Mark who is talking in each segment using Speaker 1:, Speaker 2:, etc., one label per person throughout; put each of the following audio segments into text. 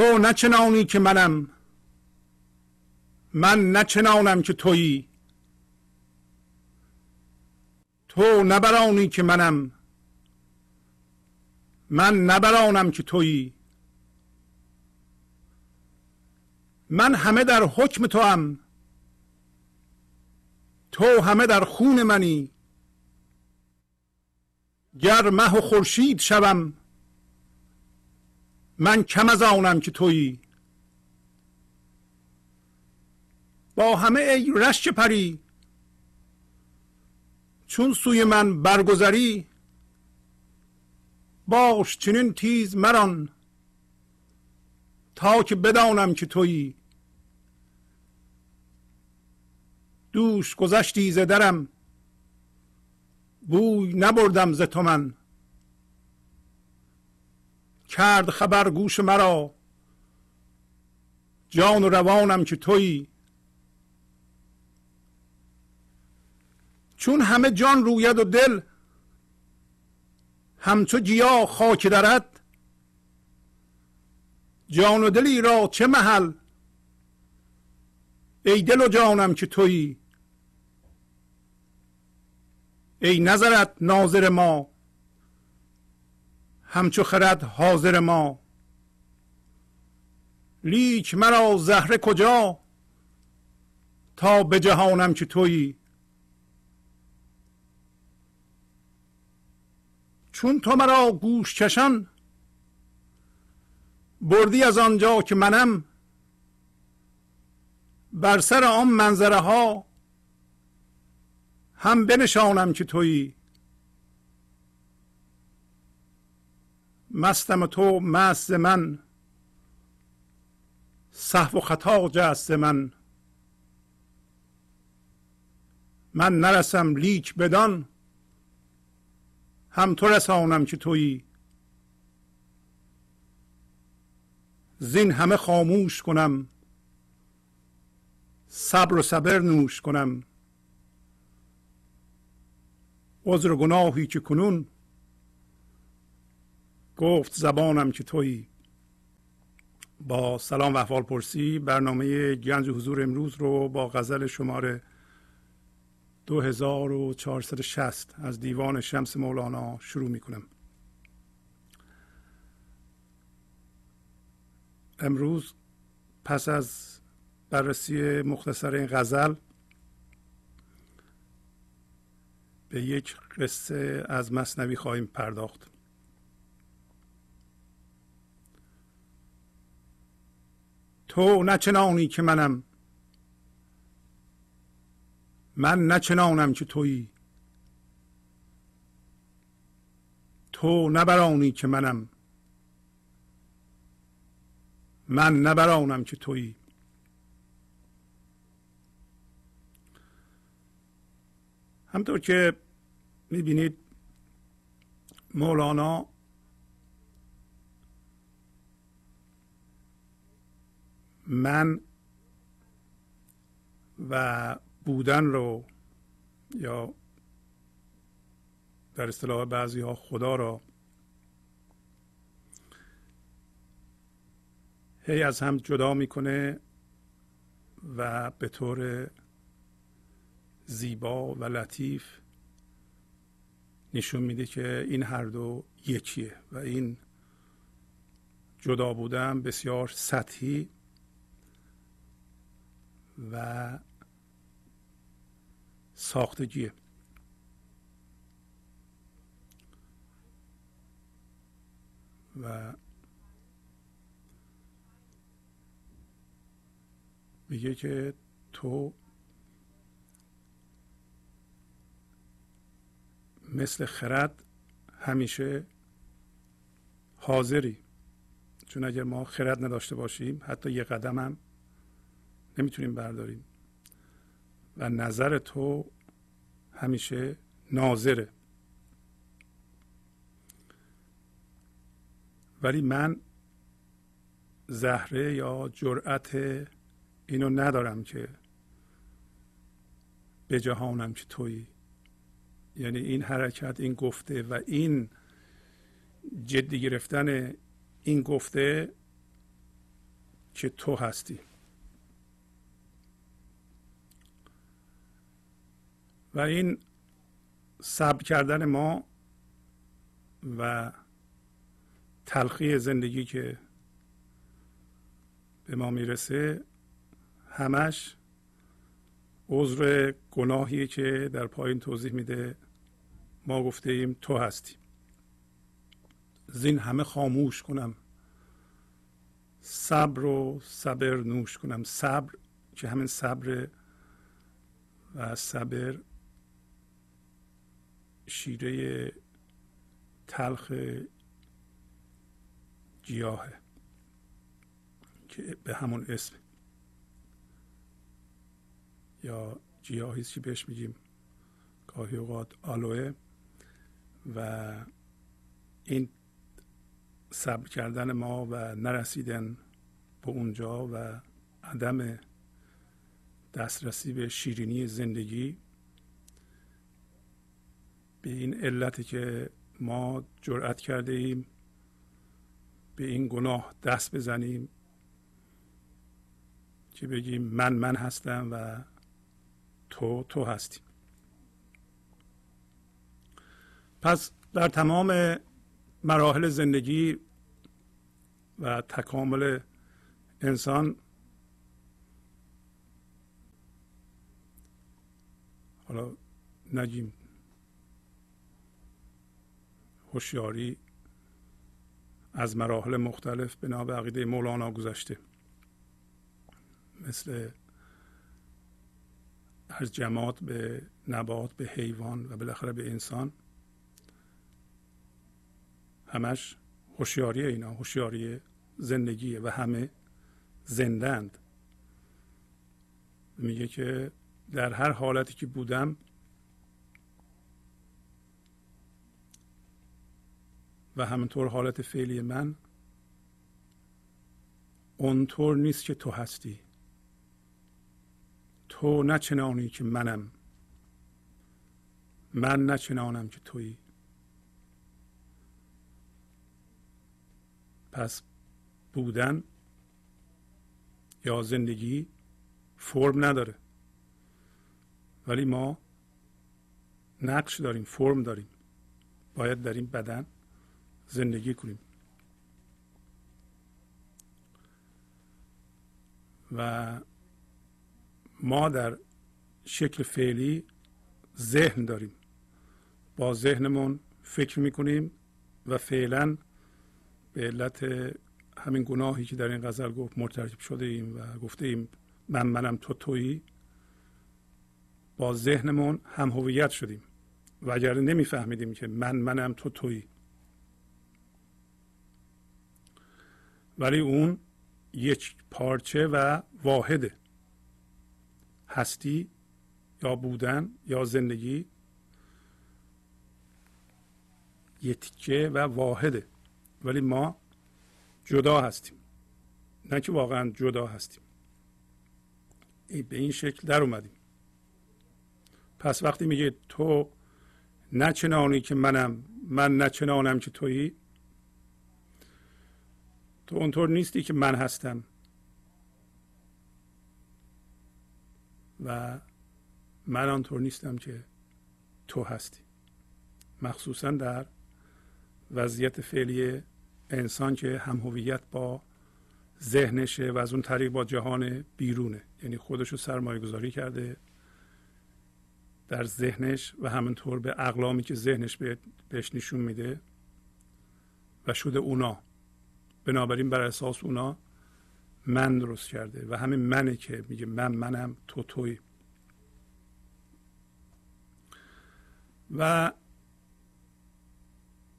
Speaker 1: تو نچنانی که منم. من نچنانم که تویی. تو نبرانی که منم. من نبرانم که تویی. من همه در حکم تو هم تو همه در خون منی. گر مه و خورشید شوم من کم از آنم که تویی. با همه ای رشک پری. چون سوی من برگذری باش چنین تیز مران. تا که بدانم که تویی. دوش گذشتی ز درم. بوی نبردم ز تو من. کرد خبر گوش مرا. جان و روانم که تویی چون همه جان روید و دل همچو گیا خاک درد. جان و دلی را چه محل؟ ای دل و جانم که تویی ای نظرت ناظر ما. همچو خرد حاضر ما. لیک مرا زهره کجا تا به جهانم که تویی؟ چون تو مرا گوش کشان بردی از آنجا که منم. بر سر آن منظره ها هم بنشانم که تویی؟ مستم تو مست من. صحو و خطا جست من. من نرسم لیک بدان. هم تو رسانم که تویی. زین همه خاموش کنم. صبر و صبر نوش کنم. عذر گناهی که کنون گفت زبانم که تویی. با سلام و احوال پرسی برنامه گنج حضور امروز رو با غزل شماره 2460 از دیوان شمس مولانا شروع می کنم امروز پس از بررسی مختصر این غزل به یک قصه از مصنوی خواهیم پرداخت. تو نچنانی که منم. من نچنانم که تویی. تو نبرانی که منم. من نبرانم که تویی. همطور که می‌بینید مولانا من و بودن رو یا در اصطلاح بعضی ها خدا را هی از هم جدا می‌کنه و به طور زیبا و لطیف نشون میده که این هر دو یکیه و این جدا بودن بسیار سطحی و ساختگیه. و میگه که تو مثل خرد همیشه حاضری. چون اگر ما خرد نداشته باشیم حتی یه قدم هم نمی‌تونیم برداریم. و نظر تو همیشه ناظره. ولی من زهره یا جرأت اینو ندارم که به جهانم که تویی. یعنی این حرکت این گفته و این جدی گرفتن این گفته که تو هستی. و این صبر کردن ما و تلخی زندگی که به ما می‌رسه همش عذر گناهی که در پایین توضیح میده. ما گفته ایم تو هستی. زین همه خاموش کنم. صبر و صبر نوش کنم. صبر که همین صبر و صبر شیره تلخ گیاهه که به همون اسم. یا گیاهی که بهش میگیم. گاهی اوقات آلوه و این صبر کردن ما و نرسیدن به اونجا و عدم دسترسی به شیرینی زندگی به این علتی که ما جرأت کرده ایم به این گناه دست بزنیم که بگیم من من هستم و تو تو هستی. پس در تمام مراحل زندگی و تکامل انسان حالا نگیم. هوشیاری از مراحل مختلف بنا به عقیده مولانا گذشته. مثل از جماعت به نبات به حیوان و بالاخره به انسان. همش هوشیاری اینا هوشیاری زندگیه و همه زندند. میگه که در هر حالتی که بودم و همینطور حالت فعلی من اونطور نیست که تو هستی. تو نه چنانی که منم. من نه چنانم که تویی. پس بودن یا زندگی فرم نداره. ولی ما نقش داریم فرم داریم. باید در این بدن زندگی کنیم. و ما در شکل فعلی ذهن داریم. با ذهنمون فکر می‌کنیم و فعلا به علت همین گناهی که در این غزل گفت مرتکب شده ایم و گفته ایم من منم تو تویی با ذهنمون هم هویت شدیم. و اگر نمیفهمیدیم که من منم تو تویی ولی اون یک پارچه و واحده. هستی یا بودن یا زندگی یتیکه و واحده. ولی ما جدا هستیم. نه که واقعا جدا هستیم. به این شکل در اومدیم. پس وقتی میگه تو نه چنانی که منم من نه چنانم که تویی تو اونطور نیستی که من هستم. و من آنطور نیستم که تو هستی. مخصوصا در وضعیت فعلی انسان که هم هویت با ذهنشه و از اون طریق با جهان بیرونه. یعنی خودشو سرمایه گذاری کرده در ذهنش و همینطور به اقلامی که ذهنش بهش نشون میده و شده اونا. بنابراین بر اساس اونا من درست کرده و همین منه که میگه من منم تو توی. و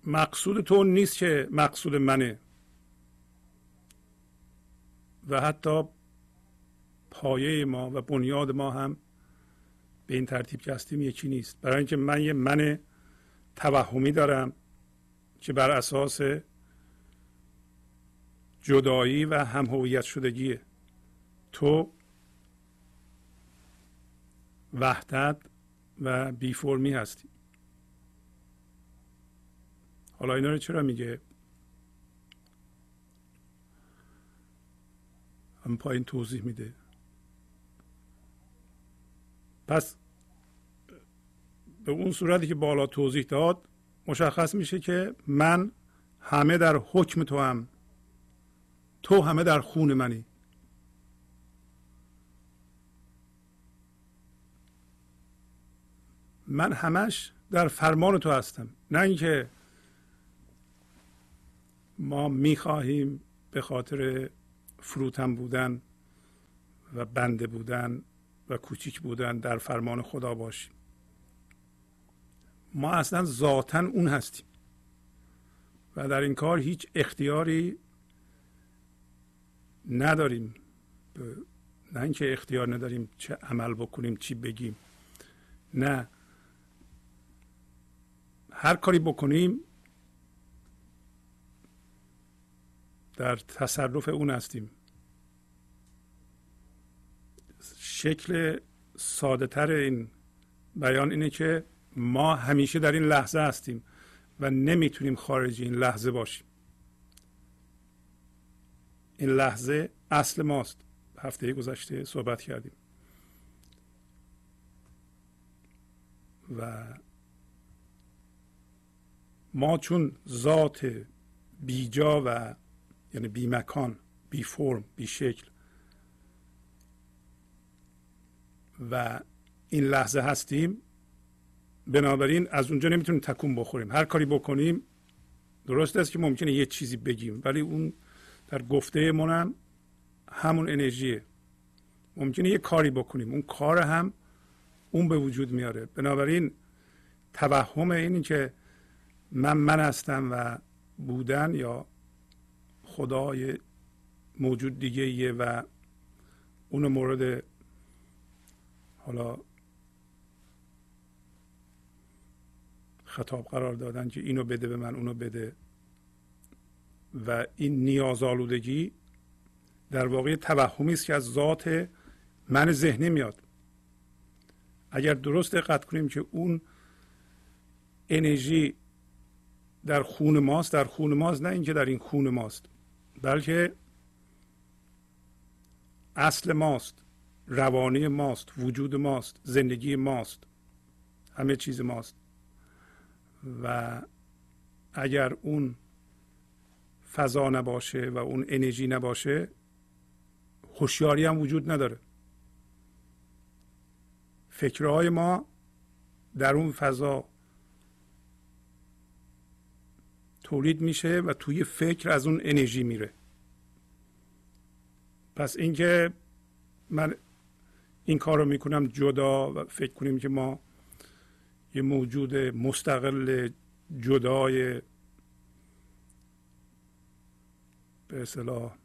Speaker 1: مقصود تو نیست که مقصود منه. و حتی پایه ما و بنیاد ما هم به این ترتیب که هستیم یکی نیست. برای اینکه من یه من توهمی دارم که بر اساس جدایی و هم هویت شدگیه. تو وحدت و بی فرمی هستی. حالا اینا رو چرا میگه؟ هم پایین توضیح میده. پس به اون صورتی که بالا توضیح داد مشخص میشه که من همه در حکم تو هم تو همه در خون منی. من همش در فرمان تو هستم. نه اینکه ما می‌خواهیم به خاطر فروتن بودن و بنده بودن و کوچیک بودن در فرمان خدا باشیم. ما اصلا ذاتا اون هستیم و در این کار هیچ اختیاری نداریم. نه اینکه اختیار نداریم چه عمل بکنیم چی بگیم. نه. هر کاری بکنیم در تصرف اون هستیم. شکل ساده تر این بیان اینه که ما همیشه در این لحظه هستیم و نمی‌تونیم خارج این لحظه باشیم. این لحظه اصل ماست. هفته گذشته صحبت کردیم. و ما چون ذات بیجا و یعنی بی مکان بی فرم بی شکل و این لحظه هستیم بنابراین از اونجا نمی‌تونیم تکون بخوریم. هر کاری بکنیم درست است که ممکنه یه چیزی بگیم ولی اون در گفته منم همون انرژیه. ممکنه یه کاری بکنیم. اون کار هم اون به وجود میاره. بنابراین توهم این که من من هستم و بودن یا خدای موجود دیگه ایه و اون مورد حالا خطاب قرار دادن که اینو بده به من اونو بده. و این نیازآلودگی در واقع توهمی است که از ذات من ذهنی میاد. اگر درست دقت کنیم که اون انرژی در خون ماست در خون ماست نه اینکه در این خون ماست بلکه اصل ماست روانی ماست وجود ماست زندگی ماست همه چیز ماست. و اگر اون فضا نباشه و اون انرژی نباشه هوشیاری هم وجود نداره. فکرهای ما در اون فضا تولید میشه و توی فکر از اون انرژی میره. پس اینکه من این کار رو می‌کنم جدا و فکر کنیم که ما یه موجود مستقل جدای به اصطلاح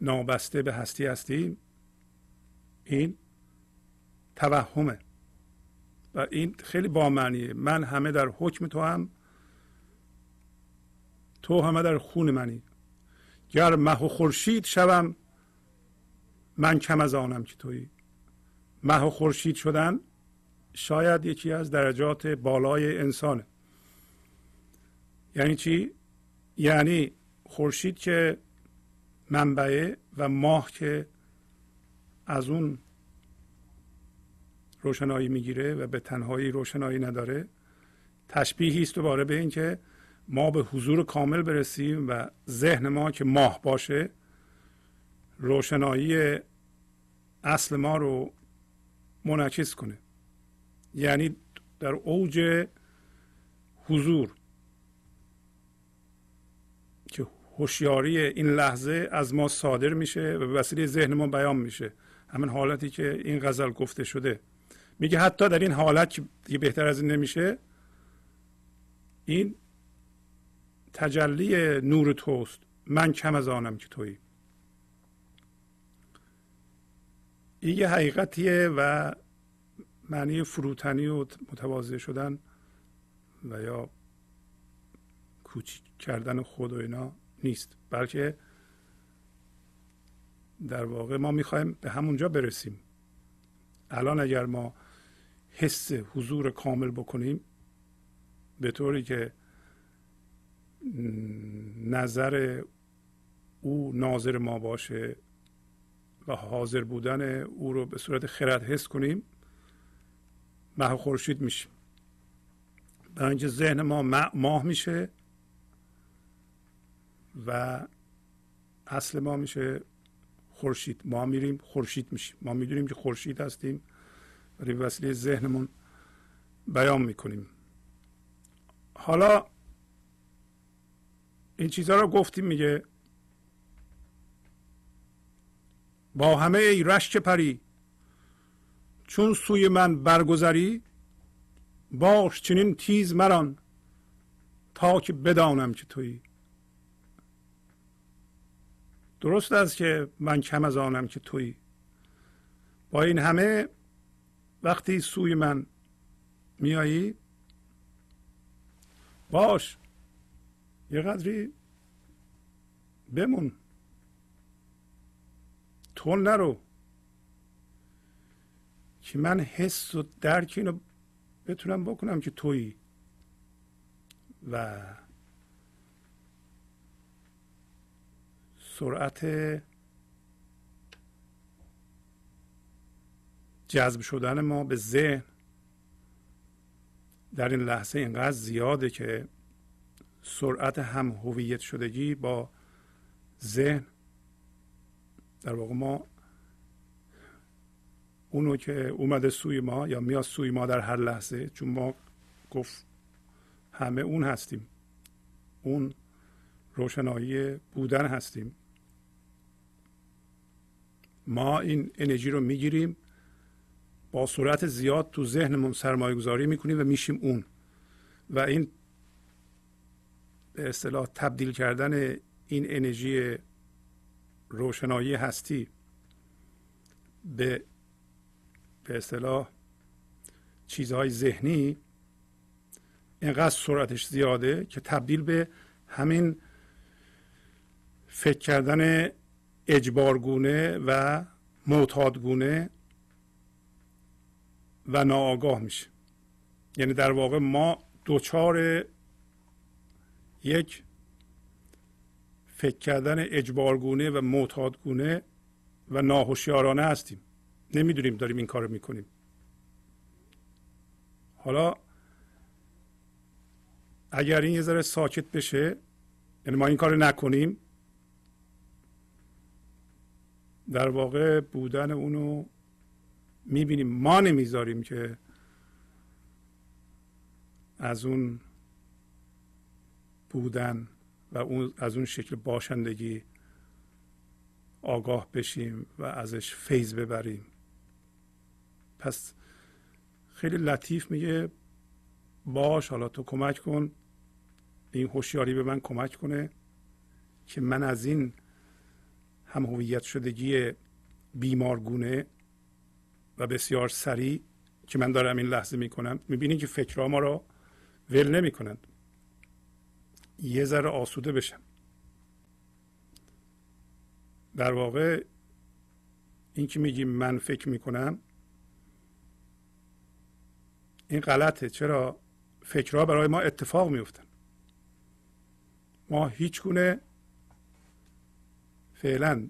Speaker 1: نابسته به هستی هستیم این توهمه. و این خیلی با معنیه. من همه در حکم تو هم تو همه در خون منی. گر مه و خورشید شوم من کم از آنم که تویی. مه و خورشید شدن شاید یکی از درجات بالای انسانه. یعنی چی؟ یعنی خورشید که منبعه و ماه که از اون روشنایی می‌گیره و به تنهایی روشنایی نداره تشبیهی است دوباره به این که ما به حضور کامل برسیم و ذهن ما که ماه باشه روشنایی اصل ما رو منعکس کنه. یعنی در اوج حضور که هوشیاری این لحظه از ما صادر میشه و به وسیله ذهن ما بیان میشه. همین حالتی که این غزل گفته شده. میگه حتی در این حالت که دیگه بهتر از این نمیشه این تجلی نور توست. من کم از آنم که تویی. این یه حقیقتیه و معنی فروتنی و متواضع شدن و یا کوچیک کردن خود و اینا. نیست. بلکه در واقع ما می‌خوایم به همونجا برسیم. الان اگر ما حس حضور کامل بکنیم به طوری که نظر او ناظر ما باشه و حاضر بودن او رو به صورت خرد حس کنیم ماه خورشید میشیم. برای اینکه ذهن ما ماه میشه و اصل ما میشه خورشید. ما میریم خورشید میشیم. ما می‌دونیم که خورشید هستیم. ولی به وسیله ذهنمون بیان می‌کنیم. حالا این چیزها رو گفتیم میگه با همه ای رشک پری چون سوی من برگذری باش چنین تیز مران تا که بدانم که تویی. درست است که من کم از آنم که تویی. با این همه وقتی سوی من میایی باش یه قدری بمون. تو نرو. که من حس و درک اینو بتونم بکنم که تویی. و سرعت جذب شدن ما به ذهن در این لحظه اینقدر زیاده که سرعت هم هویت شدگی با ذهن در واقع ما اونو که اومده سوی ما یا میاد سوی ما در هر لحظه چون ما گفت همه اون هستیم. اون روشنایی بودن هستیم. ما این انرژی رو می‌گیریم با سرعت زیاد تو ذهنمون سرمایه گذاری می‌کنیم و میشیم اون. و این به اصطلاح تبدیل کردن این انرژی روشنایی هستی به به اصطلاح چیزهای ذهنی اینقدر سرعتش زیاده که تبدیل به همین فکر کردن اجبارگونه و معتادگونه و ناآگاه میشه. یعنی در واقع ما دوچار یک فکر کردن اجبارگونه و معتادگونه و ناهوشیارانه هستیم. نمی‌دونیم داریم این کار می‌کنیم. حالا اگر این یه ذره ساکت بشه یعنی ما این کار نکنیم در واقع بودن اونو می‌بینیم. ما نمی‌ذاریم که از اون بودن و اون از اون شکل باشندگی آگاه بشیم و ازش فیض ببریم. پس خیلی لطیف میگه باش حالا تو کمک کن. این هوشیاری به من کمک کنه که من از این هم هویت شدگی بیمارگونه و بسیار سریع که من دارم این لحظه می‌کنم. می‌بینید که فکرها ما رو ول نمی‌کنند. یه ذره آسوده بشم. در واقع این که میگیم من فکر می‌کنم این غلطه. چرا؟ فکرها برای ما اتفاق میفتن ما هیچ گونه فعلا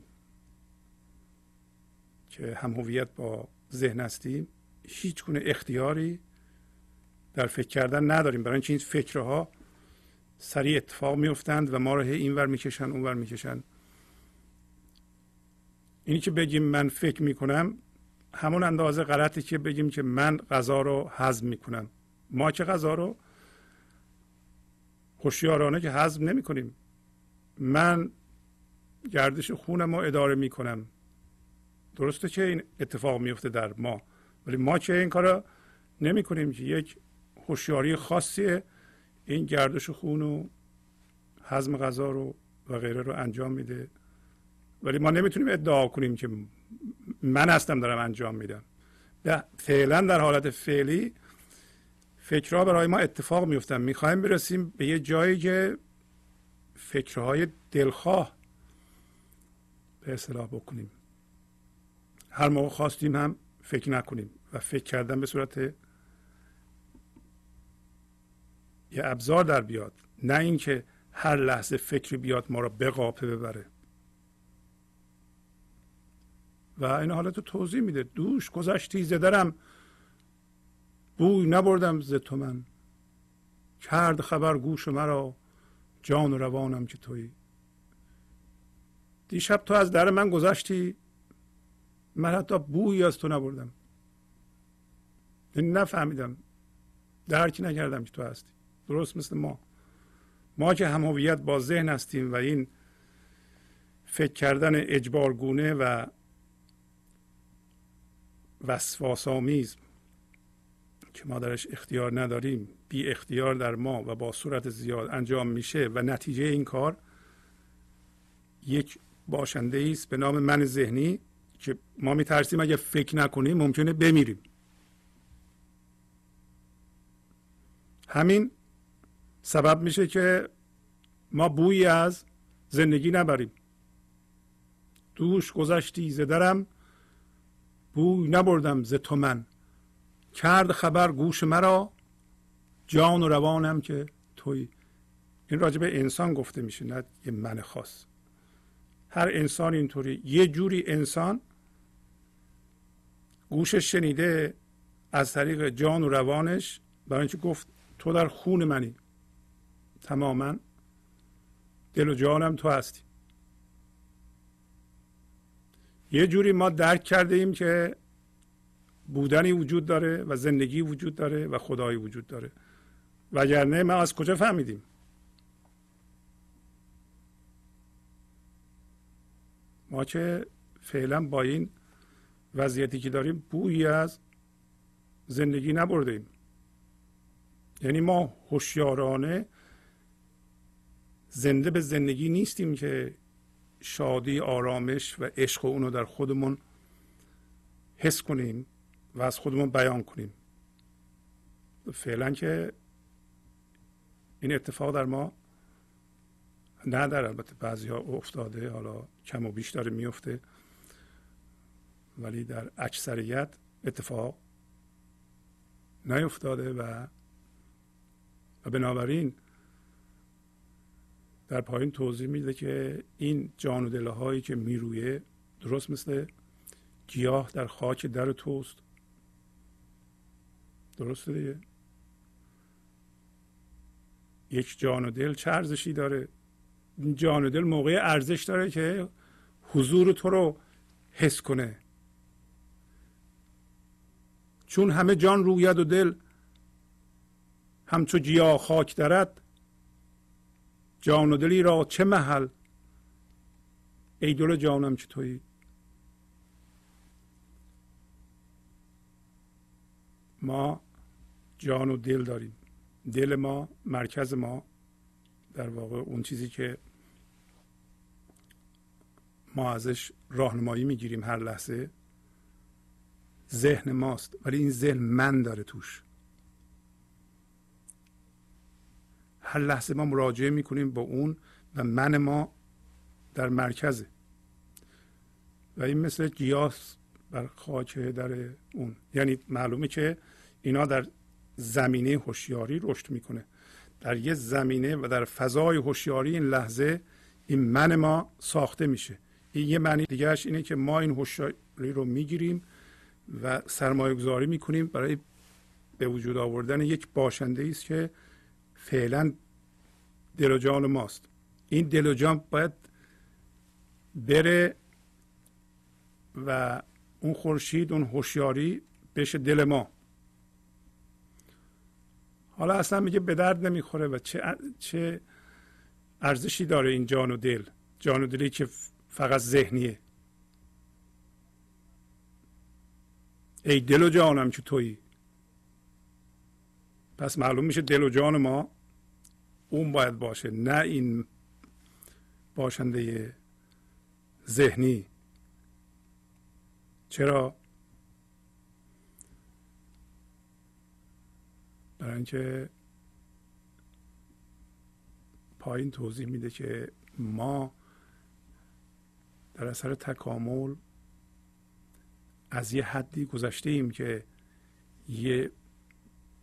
Speaker 1: که هم هویت با ذهن هستیم هیچ گونه اختیاری در فکر کردن نداریم. برای اینکه این فکرها سریع اتفاق میفتند و ما رو اینور می‌کشن اونور می‌کشن. اینی که بگیم من فکر می‌کنم همون اندازه غلطی که بگیم که من غذا رو هضم می‌کنم. ما که غذا رو هوشیارانه که هضم نمی کنیم من گردش خونم رو اداره می‌کنم. درسته که این اتفاق میفته در ما ولی ما که این کار نمی کنیم که یک هوشیاری خاصی این گردش خون و هضم غذا رو و غیره رو انجام میده. ولی ما نمی‌تونیم ادعا کنیم که من هستم دارم انجام میدم. فعلا در حالت فعلی فکرها برای ما اتفاق میفتن می‌خوایم برسیم به یه جایی که فکرهای دلخواه به اصطلاح بکنیم. هر موقع خواستیم هم فکر نکنیم و فکر کردن به صورت یه ابزار در بیاد. نه اینکه هر لحظه فکری بیاد ما را به قاپه ببره. و این حالت رو توضیح میده. دوش گذشتی زدرم بوی نبردم ز تو من. کرد خبر گوش مرا. جان و روانم که تویی. دیشب تو از در من گذشتی. من حتی بویی از تو نبردم. یعنی نفهمیدم. درک نکردم که تو هستی. درست مثل ما. ما که هم با ذهن هستیم و این فکر کردن اجبارگونه و وسواسامیز که ما درش اختیار نداریم بی اختیار در ما و با صورت زیاد انجام میشه و نتیجه این کار یک باشنده است به نام من ذهنی که ما میترسیم اگه فکر نکنیم ممکنه بمیریم. همین سبب میشه که ما بویی از زندگی نبریم. دوش گذشتی زدرم بوی نبردم ز تو من. کرد خبر گوش مرا جان و روانم که توی. این راجع به انسان گفته میشه نه یه من خاص. هر انسان اینطوری. یه جوری انسان گوشش شنیده از طریق جان و روانش برای اینکه گفت تو در خون منی. تماما. دل و جانم تو هستی. یه جوری ما درک کرده ایم که بودنی وجود داره و زندگی وجود داره و خدایی وجود داره. وگرنه ما از کجا فهمیدیم؟ ما که فعلا با این وضعیتی که داریم بویی از زندگی نبردیم یعنی ما هوشیارانه زنده به زندگی نیستیم که شادی آرامش و عشق و اونو در خودمون حس کنیم و از خودمون بیان کنیم. فعلا که این اتفاق در ما در البته بعضی ها افتاده حالا کم و بیش میفته. ولی در اکثریت اتفاق نیفتاده و و بنابراین در پایین توضیح میده که این جان و دله که میرویه درست مثل گیاه در خاک در توست. درسته دیگه؟ یک جان و دل چه ارزشی داره؟ جان و دل موقع ارزش داره که حضور تو رو حس کنه. چون همه جان روید و دل همچو گیاه خاک درد جان و دلی را چه محل؟ ای دل جانم چه تویی؟ ما جان و دل داریم. دل ما مرکز ما در واقع اون چیزی که ما ازش راهنمایی می‌گیریم هر لحظه. ذهن ماست ولی این ذهن من داره توش. هر لحظه ما مراجعه می‌کنیم با اون و من ما در مرکزه و این مثل گیاس بر خاک در اون. یعنی معلومه که اینا در زمینه هوشیاری رشد می‌کنه. در یه زمینه و در فضای هوشیاری این لحظه این من ما ساخته میشه. یه معنی دیگرش اینه که ما این هوشیاری رو می‌گیریم و سرمایه گذاری می‌کنیم برای به وجود آوردن یک باشنده است که فعلا دل و جان ماست. این دل و جان باید بره و اون خورشید اون هوشیاری بشه دل ما. حالا اصلا میگه به درد نمی‌خوره و چه چه ارزشی داره این جان و دل؟ جان و دلی که فقط ذهنیه. ای دل و جانم که تویی. پس معلوم میشه دل و جان ما اون باید باشه نه این باشنده ذهنی. چرا؟ برای اینکه پایین توضیح میده که ما در اثر تکامل از یه حدی گذشته ایم که یه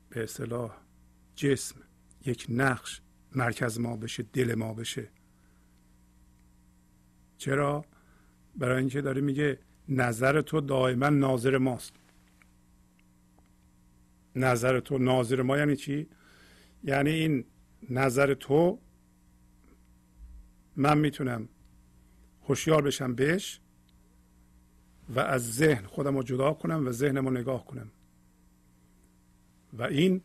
Speaker 1: به اصطلاح جسم یک نقش مرکز ما بشه دل ما بشه. چرا؟ برای اینکه داره میگه نظر تو دائما ناظر ماست. نظر تو ناظر ما یعنی چی؟ یعنی این نظر تو من می‌تونم هوشیار بشم بهش و از ذهن خودم رو جدا کنم و ذهنم رو نگاه کنم. و این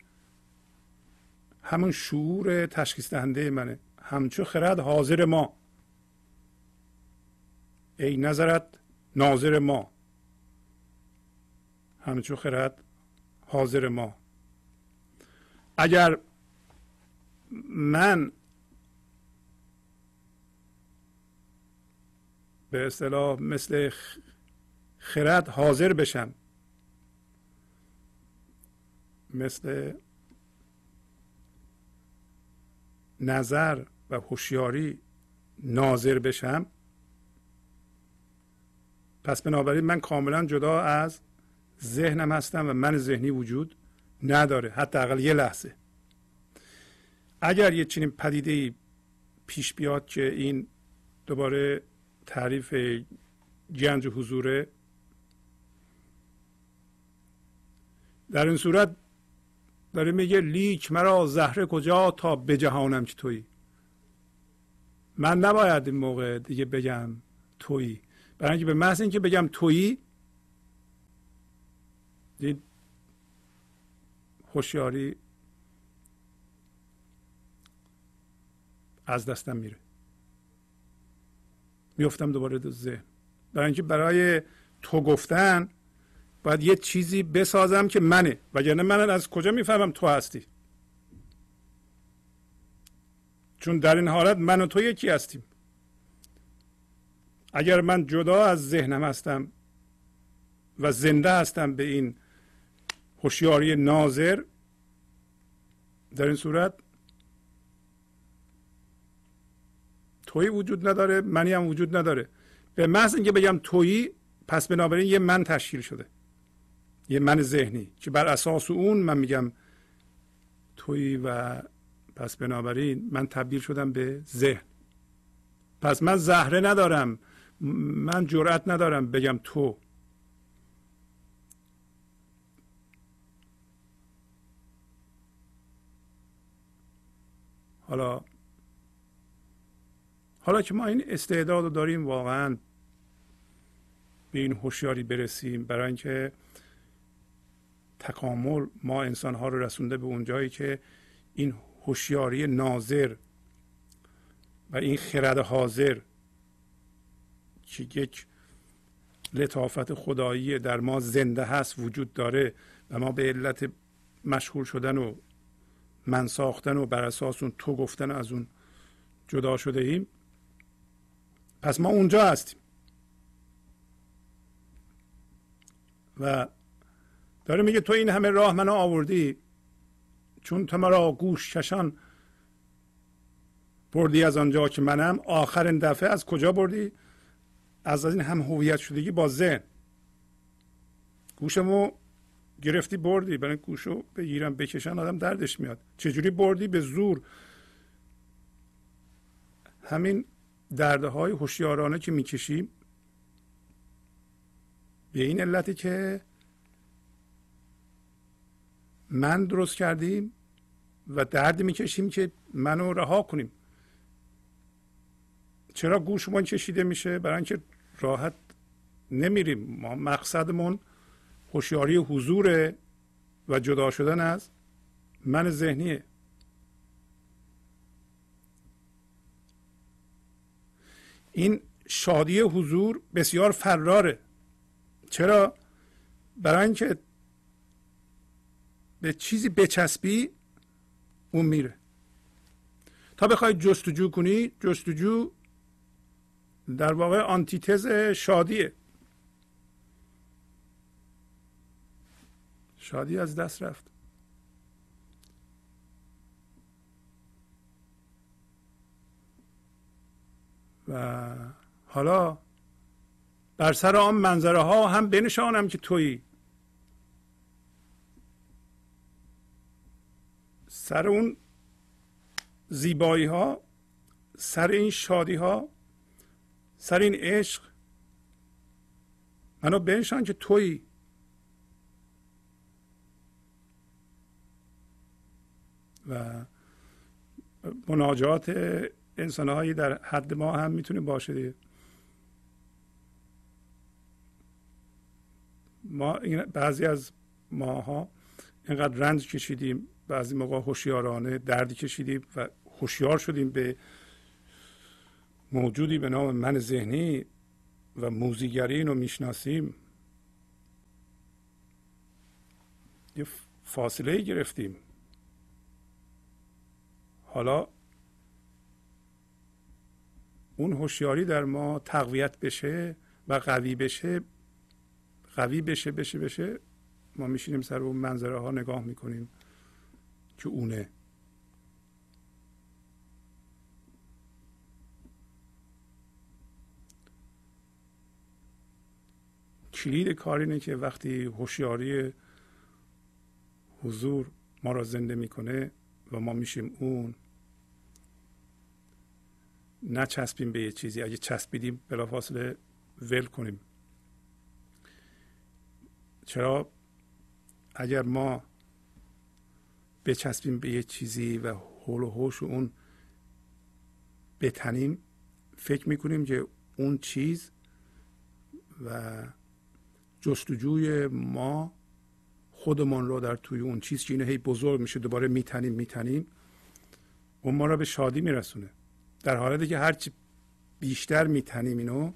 Speaker 1: همون شعور تشخیص دهنده منه. همچو خرد حاضر ما. ای نظرت ناظر ما. همچو خرد حاضر ما. اگر من به اصطلاح مثل خرد حاضر بشم. مثل نظر و هوشیاری ناظر بشم. پس بنابراین من کاملا جدا از ذهنم هستم و من ذهنی وجود نداره حداقل یه لحظه. اگر یه چنین پدیده پیش بیاد که این دوباره تعریف گنج حضوره. در این صورت داره میگه لیک مرا زهره کجا تا بجهانم که تویی. من نباید این موقع دیگه بگم تویی. برای اینکه به محض اینکه بگم تویی دید هوشیاری از دستم میره. میفتم دوباره دو ذهن. برای اینکه برای تو گفتن باید یه چیزی بسازم که منه. وگرنه من از کجا می‌فهمم تو هستی؟ چون در این حالت من و تو یکی هستیم. اگر من جدا از ذهنم هستم و زنده هستم به این هوشیاری ناظر در این صورت تویی وجود نداره منی هم وجود نداره. به محض اینکه بگم تویی پس بنابراین یه من تشکیل شده. یه من ذهنی که بر اساس اون من میگم تویی و پس بنابراین من تبدیل شدم به ذهن. پس من زهره ندارم من جرأت ندارم بگم تو. حالا حالا که ما این استعداد رو داریم واقعا به این هوشیاری برسیم برای اینکه تکامل ما انسان ها رو رسونده به اون جایی که این هوشیاری ناظر و این خرد حاضر که یک لطافت خدایی در ما زنده هست وجود داره و ما به علت مشغول شدن و من ساختن و بر اساس اون تو گفتن از اون جدا شده ایم پس ما اونجا هستیم. و داره میگه تو این همه راه منو آوردی چون تو مرا گوش کشان بردی از آنجا که منم آخرین دفعه از کجا بردی؟ از این هم هویت شدگی با ذهن. گوشمو گرفتی بردی برای گوشو بگیرم بکشن آدم دردش میاد. چجوری بردی؟ به زور. همین درده های هوشیارانه که می‌کشیم به این علتی که من درست کردیم و درد می‌کشیم که منو رها کنیم. چرا گوشمون کشیده میشه؟ برای اینکه راحت نمیریم. ما مقصدمون هوشیاری حضور و جدا شدن از من ذهنیه. این شادی حضور بسیار فراره. چرا؟ برای اینکه به چیزی بچسبی اون میره. تا بخوای جستجو کنی جستجو در واقع آنتیتز شادیه. شادی از دست رفت. و حالا بر سر آن منظره ها هم بنشانم که تویی. سر اون زیبایی ها سر این شادی ها سر این عشق منو بنشان که تویی. و مناجات انسانهایی در حد ما هم می‌تونه باشه دیگه. ما بعضی از ماها اینقدر رنج کشیدیم بعضی موقع هوشیارانه دردی کشیدیم و هوشیار شدیم به موجودی به نام من ذهنی و موزیگری رو می‌شناسیم. یه فاصله گرفتیم. حالا اون هوشیاری در ما تقویت بشه و قوی بشه قوی بشه بشه بشه ما میشینیم سر اون منظره ها نگاه می‌کنیم که اونه. کلید کار اینه که وقتی هوشیاری حضور ما را زنده می‌کنه و ما میشیم اون نچسبیم به یه چیزی. اگه چسبیدیم بلافاصله ول کنیم. چرا؟ اگر ما بچسبیم به یه چیزی و حول و حوش اون بتنیم فکر می‌کنیم که اون چیز و جستجوی ما خودمان رو در توی اون چیز که اینه هی بزرگ میشه دوباره میتنیم میتنیم اون ما را به شادی میرسونه. در حالتی که هرچی بیشتر میتنیم اینو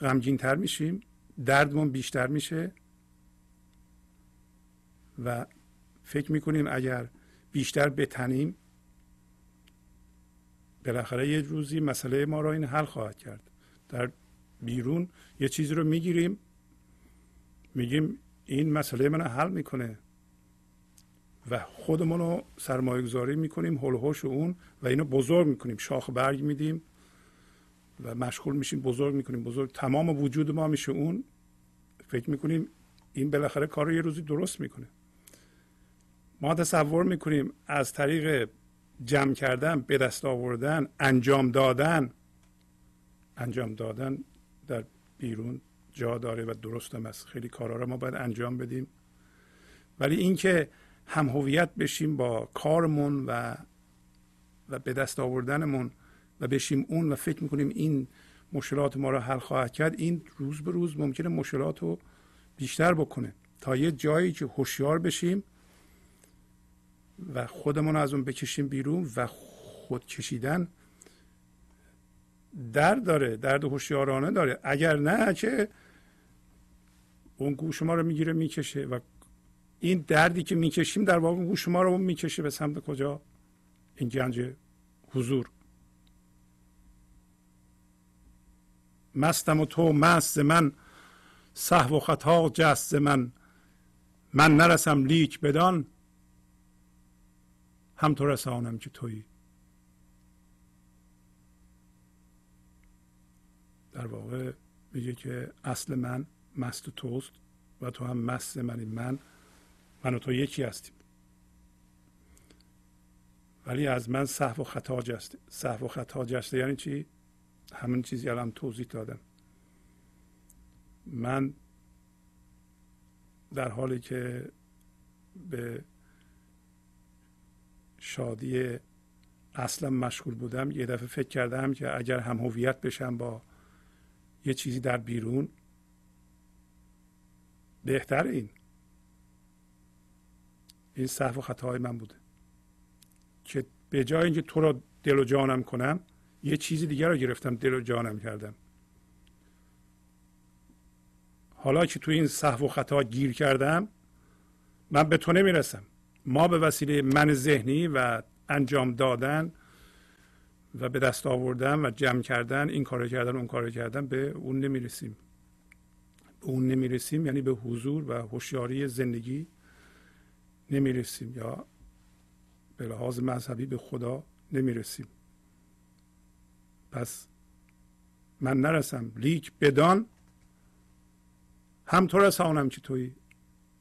Speaker 1: غمگین تر میشیم دردمون بیشتر میشه و فکر می‌کنیم اگر بیشتر بتنیم بالاخره یه روزی مسئله ما را این حل خواهد کرد. در بیرون یه چیزی رو می‌گیریم میگیم این مسئله من حل می‌کنه. و خودمون رو سرمایه گذاری می‌کنیم هلوهوش اون و اینو بزرگ می‌کنیم. شاخ برگ میدیم و مشغول میشیم بزرگ می‌کنیم. بزرگ تمام وجود ما میشه اون. فکر می‌کنیم این بالاخره کار رو یه روزی درست می‌کنه. ما تصور می‌کنیم از طریق جمع کردن به دست آوردن انجام دادن انجام دادن در بیرون جا داره و درست هم است خیلی کارها رو ما باید انجام بدیم. ولی اینکه هم هویت بشیم با کارمون و و به دست آوردنمون و بشیم اون و فکر می‌کنیم این مشکلات ما رو حل خواهد کرد این روز به روز ممکنه مشکلات رو بیشتر بکنه. تا یه جایی که هوشیار بشیم و خودمون از اون بکشیم بیرون و خود کشیدن درد داره درد هوشیارانه داره. اگر نه که اون گوش ما رو می‌گیره می‌کشه و این دردی که می‌کشیم در واقع گوش ما رو می‌کشه به سمت کجا؟ این گنج حضور. مستم و تو مست من صحو و خطا جست من. من نرسم لیک بدان هم تو رسانم که تویی. در واقع میگه که اصل من مست توست و تو هم مست منی من. من و تو یکی هستیم ولی از من صحو و خطا جسته. صحو و خطا جسته یعنی چی؟ همین چیزی الان توضیح دادم. من در حالی که به شادی اصلا مشغول بودم یه دفعه فکر کردم که اگر هم هویت بشم با یه چیزی در بیرون بهتر این. این صحف و خطاهای من بوده. که به جای اینکه تو را دل و جانم کنم یه چیزی دیگر رو گرفتم دل و جانم کردم. حالا که تو این صحف و خطا گیر کردم من به تو نمی‌رسم. ما به وسیله من ذهنی و انجام دادن و به دست آوردن و جمع کردن این کار کردن اون کار کردن به اون نمی‌رسیم. به اون نمی‌رسیم یعنی به حضور و هوشیاری زندگی نمی‌رسیم یا به لحاظ مذهبی به خدا نمی‌رسیم. پس من نرسم لیک بدان هم تو رسانم که توی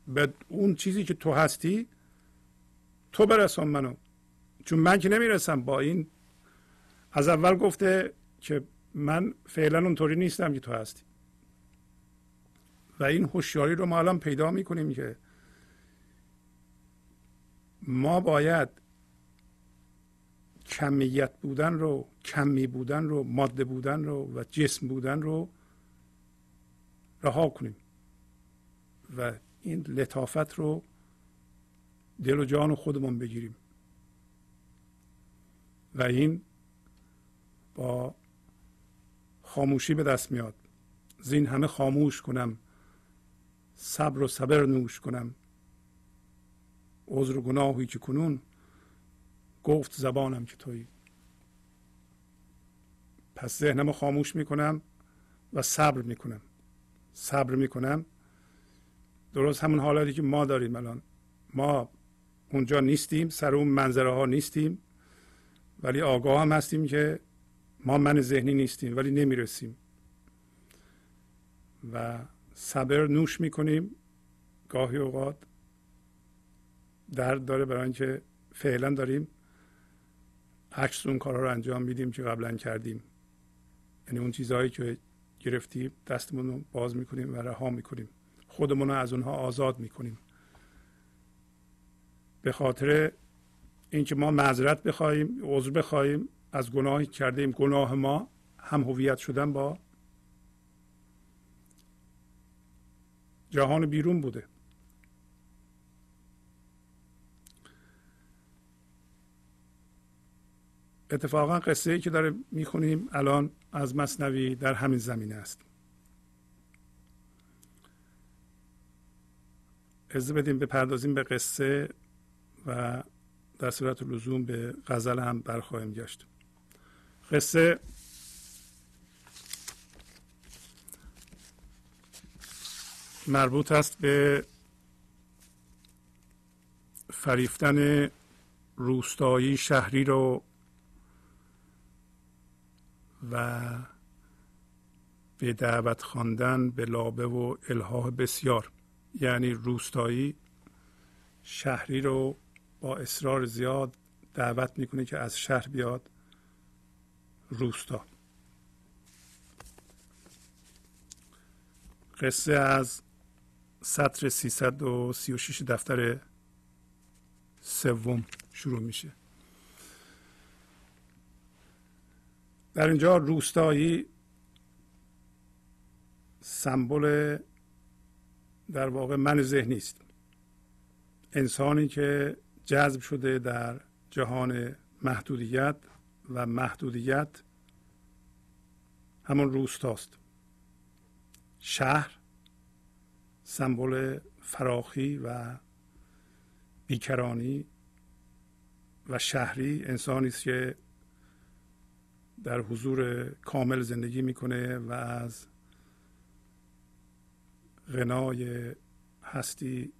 Speaker 1: به اون چیزی که تو هستی تو برسان منو. چون من که نمی‌رسم با این از اول گفته که من فعلا اونطوری نیستم که تو هستی. و این هوشیاری رو ما الان پیدا می‌کنیم که ما باید کمیت بودن رو کمی بودن رو ماده بودن رو و جسم بودن رو رها کنیم و این لطافت رو دل و جان خودمون بگیریم. و این با خاموشی به دست میاد. زین همه خاموش کنم صبر و صبر نوش کنم. عذر و گناهی که کنون گفت زبانم که تویی. پس ذهنم خاموش می‌کنم و صبر می‌کنم. صبر می‌کنم. درست همون حالاتی که ما داریم الان. ما اونجا نیستیم سر اون منظره ها نیستیم ولی آگاه هم هستیم که ما من ذهنی نیستیم ولی نمی‌رسیم. و صبر نوش می‌کنیم. گاهی اوقات درد داره برای اینکه فعلا داریم عکس اون کارها رو انجام میدیم که قبلا کردیم. یعنی اون چیزهایی که گرفتیم دستمون رو باز می‌کنیم و رها می‌کنیم. خودمون رو از اونها آزاد می‌کنیم. به خاطر اینکه ما معذرت بخواهیم عذر بخواهیم از گناهی کردیم گناه ما هم هویت شدن با جهان بیرون بوده. اتفاقا قصه ای که داره می‌خونیم الان از مصنوی در همین زمینه است. از بدیم بپردازیم به قصه و در صورت لزوم به غزل هم برخواهیم گشت. قصه مربوط است به فریفتن روستایی شهری رو و به دعوت خواندن به لابه و الهاه بسیار. یعنی روستایی شهری رو با اصرار زیاد دعوت می‌کنه که از شهر بیاد روستا. قصه از سطر 336 دفتر سوم شروع میشه. در اینجا روستایی سمبل در واقع من ذهنی است انسانی که جذب شده در جهان محدودیت و محدودیت همون روستاست. شهر سمبل فراخی و بیکرانی و شهری انسانی است که در حضور کامل زندگی می‌کنه و از غنای هستی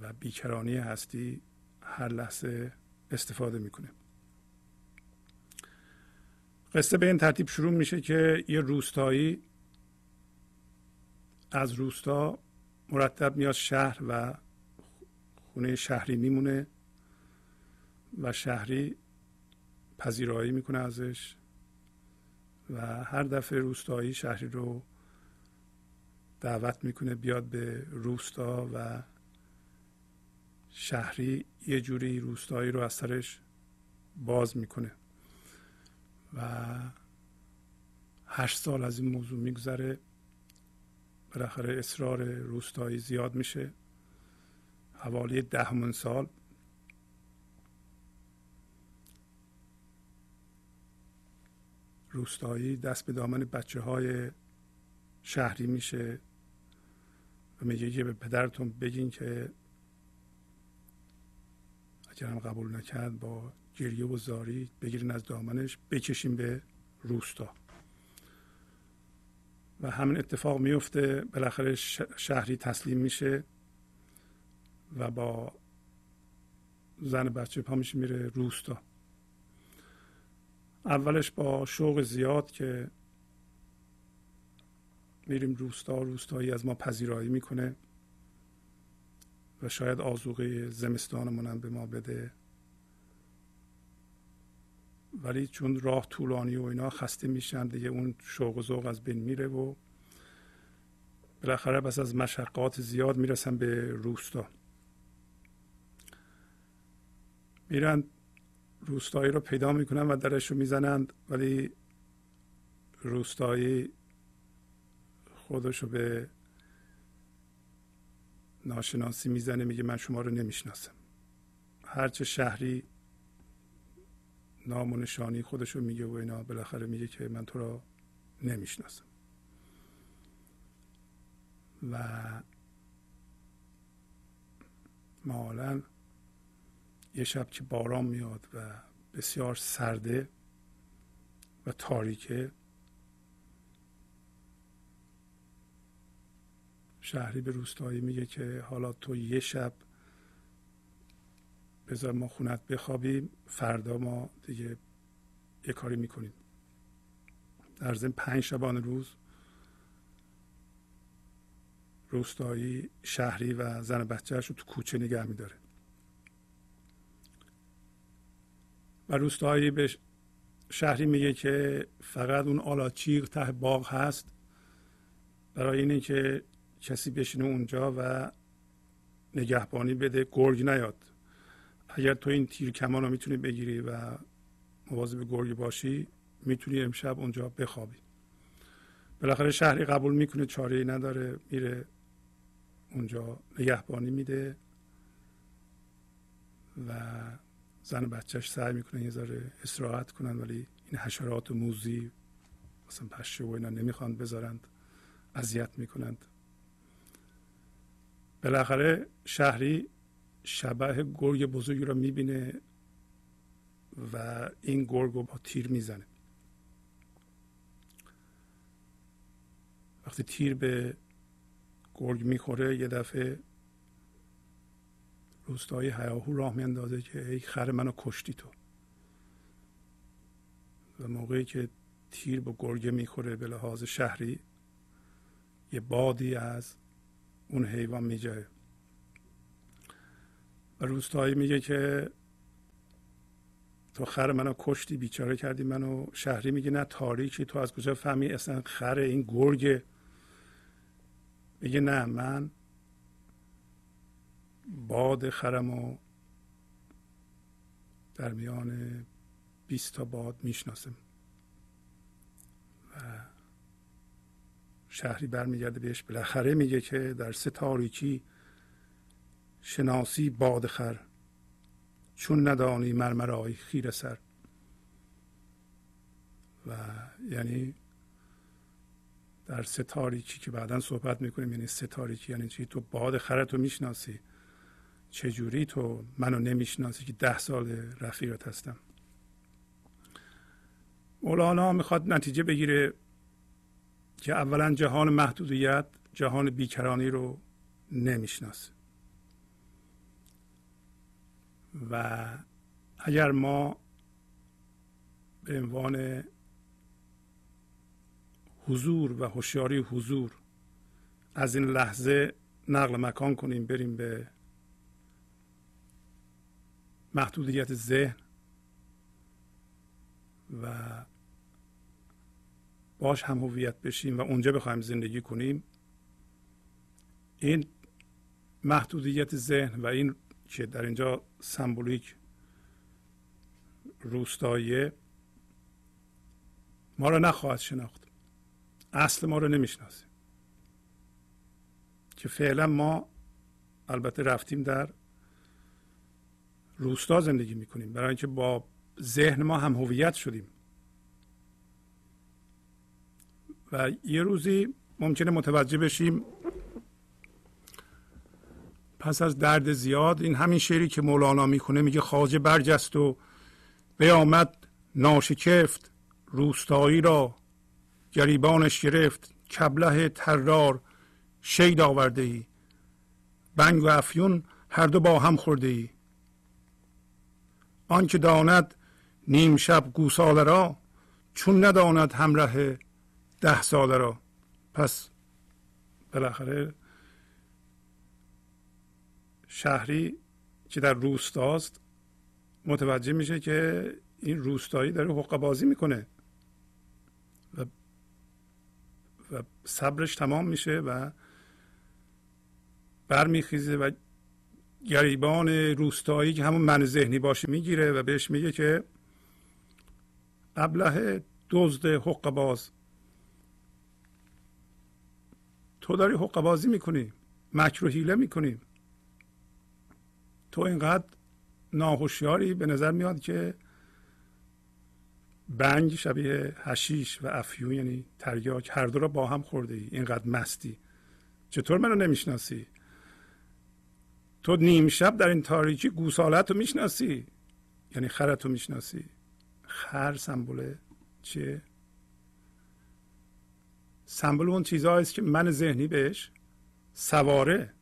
Speaker 1: و بیکرانی هستی هر لحظه استفاده می‌کنه. قصه به این ترتیب شروع میشه که یه روستایی از روستا مرتب میاد شهر و خونه شهری میمونه و شهری پذیرایی می‌کنه ازش و هر دفعه روستایی شهری رو دعوت می‌کنه بیاد به روستا و شهری یه جوری روستایی رو از سرش باز می‌کنه و هشت سال از این موضوع میگذره. بالاخره اصرار روستایی زیاد میشه. حوالی دهمون سال روستایی دست به دامن بچه های شهری میشه و میگه که به پدرتون بگین که اگر هم قبول نکرد با گریه و زاری بگیرین از دامنش بکشین به روستا. و همین اتفاق میفته بالاخره شهری تسلیم میشه و با زن بچه پا میشه میره روستا. اولش با شوق زیاد که میریم روستا روستایی از ما پذیرایی می‌کنه و شاید آزوقه زمستانمون هم به ما بده. ولی چون راه طولانی و اینا خسته میشن دیگه اون شوق و ذوق از بین میره و بالاخره پس از مشقات زیاد می‌رسن به روستا. میرن روستایی رو پیدا می‌کنن و درش رو می‌زنند ولی روستایی خودش رو به ناشناسی می‌زنه میگه من شما رو نمی‌شناسم. هرچه شهری نام و نشانی خودش رو میگه و اینا بالاخره میگه که من تو را نمی‌شناسم. و مالا یه شب که باران میاد و بسیار سرده و تاریکه شهری به روستایی میگه که حالا تو یه شب بذار ما خونت بخوابیم فردا ما دیگه یه کاری می‌کنیم. در ضمن پنج شبانه روز روستایی شهری و زن بچهش رو تو کوچه نگه میداره. و روستایی به شهری میگه که فقط اون آلاچیق ته باغ هست. برای اینه که کسی بشینه اونجا و نگهبانی بده گرگ نیاد. اگر تو این تیر کمان رو می‌تونی بگیری و مواظب گرگ باشی می‌تونی امشب اونجا بخوابی. بالاخره شهری قبول می‌کنه چاره نداره میره اونجا نگهبانی میده و زن و بچهش سعی می‌کنن یه ذره استراحت کنن ولی این حشرات و موزی مثلا پشه و اینا نمی‌خوان بذارند. اذیت می‌کنند. بالاخره شهری شبه گرگ بزرگی رو می‌بینه و این گرگ رو با تیر می‌زنه. وقتی تیر به گرگ می‌خوره یه دفعه روستایی هیاهو راه میاندازه که ای خر منو کشتی تو. و موقعی که تیر به گرگه می‌خوره به لحاظ شهری یه بادی از اون حیوان میجه. و روستایی میگه که تو خر منو کشتی بیچاره کردی منو شهری. میگه نه تاریکی تو از کجا فهمی؟ اصلا خر این گرگ میگه نه من باد خرم و در میان 20 تا باد می‌شناسم. و شهری برمیگرده بهش بالاخره میگه که در سه تاریکی شناسی باد خر چون ندانی مرمرای خیر سر. و یعنی در سه تاریکی که بعدا صحبت می‌کنیم یعنی سه تاریکی یعنی چی؟ تو باد خرت رو می‌شناسی. چجوری تو منو نمی‌شناسی که ده سال رفیقت هستم؟ مولانا می‌خواد نتیجه بگیره که اولا جهان محدودیت جهان بیکرانی رو نمی‌شناسه. و اگر ما به عنوان حضور و هوشیاری حضور از این لحظه نقل مکان کنیم بریم به محدودیت ذهن و باش هم هویت بشیم و اونجا بخوایم زندگی کنیم این محدودیت ذهن و این که در اینجا سمبولیک روستاییه ما رو نخواهد شناخت. اصل ما رو نمی‌شناسیم. که فعلا ما البته رفتیم در روستا زندگی می‌کنیم. برای اینکه با ذهن ما هم هویت شدیم. و یه روزی ممکنه متوجه بشیم پس از درد زیاد این همین شعری که مولانا می‌کنه میگه خواجه برجست و بیامد ناشکفت روستایی را گریبانش گرفت کبله ترار شید آورده ای بنگ و افیون هر دو با هم خورده ای آنکه داند نیم شب گوساله را چون نداند همراه ده ساله را. پس بالاخره شهری که در روستاست متوجه میشه که این روستایی داره حقه بازی می‌کنه و و صبرش تمام میشه و برمیخیزه و گریبان روستایی که همون من ذهنی باشه می‌گیره و بهش میگه که ابله دزد حق باز تو داری حق بازی می‌کنی مکر و حیله می‌کنی. تو اینقدر ناهوشیاری به نظر میاد که بنگ شبیه هشیش و افیون یعنی تریاک هر دو را با هم خورده ای اینقدر مستی. چطور منو نمی‌شناسی؟ تو نیم شب در این تاریکی گوسالت رو می‌شناسی؟ یعنی خرت رو می‌شناسی؟ خر سمبوله چیه؟ سمبل اون چیزهایی که من ذهنی بهش سواره.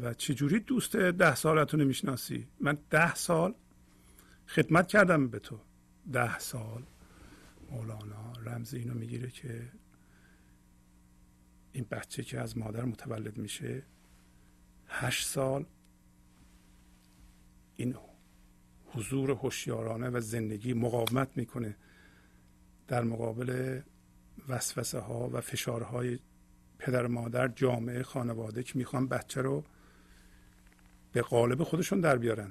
Speaker 1: و چجوری دوست ده سالتون نمی‌شناسی؟ من ده سال خدمت کردم به تو. ده سال. مولانا رمز اینو می‌گیره که این بچه که از مادر متولد میشه هشت سال این حضور هوشیارانه و زندگی مقاومت می‌کنه در مقابل وسوسه ها و فشارهای پدر مادر جامعه خانواده که می‌خوان بچه رو به قالب خودشون در بیارن.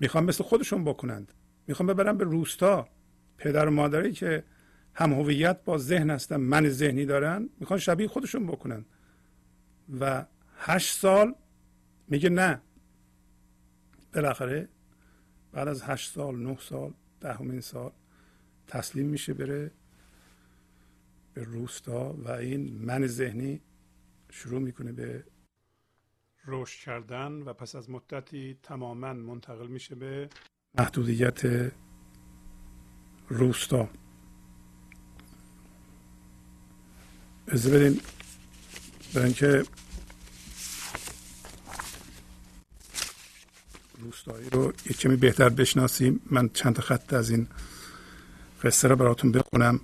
Speaker 1: می‌خوان مثل خودشون بکنند. می‌خوان ببرن به روستا. پدر و مادری که هم هویت با ذهن هستن من ذهنی دارن می‌خوان شبیه خودشون بکنن. و هشت سال میگه نه. بالاخره بعد از هشت سال نه سال دهمین سال تسلیم میشه بره به روستا و این من ذهنی شروع می‌کنه به رشد کردن و پس از مدتی تماما منتقل میشه به محدودیت روستا. از بدین برای اینکه روستایی رو یک کمی بهتر بشناسیم. من چند خط از این قصه رو براتون بخونم.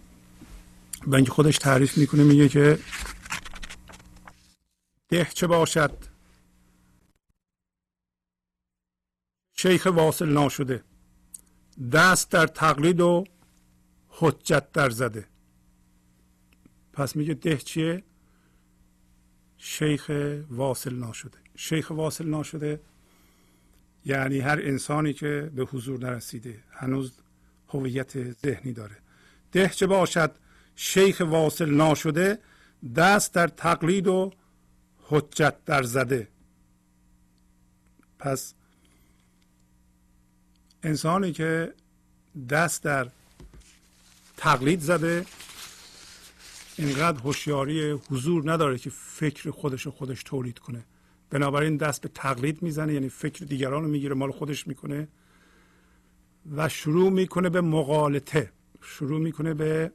Speaker 1: و اینکه خودش تعریف می‌کنه میگه که ده چه باشد؟ شیخ واصل ناشده دست در تقلید و حجت در زده. پس میگه ده چیه؟ شیخ واصل ناشده. شیخ واصل ناشده یعنی هر انسانی که به حضور نرسیده هنوز هویت ذهنی داره. ده چه باشد؟ شیخ واصل ناشده دست در تقلید و حجت در زده. پس انسانی که دست در تقلید زده اینقدر هوشیاری حضور نداره که فکر خودش رو خودش تولید کنه. بنابراین دست به تقلید می‌زنه یعنی فکر دیگران رو می‌گیره مال خودش می‌کنه و شروع می‌کنه به مقالطه. شروع می‌کنه به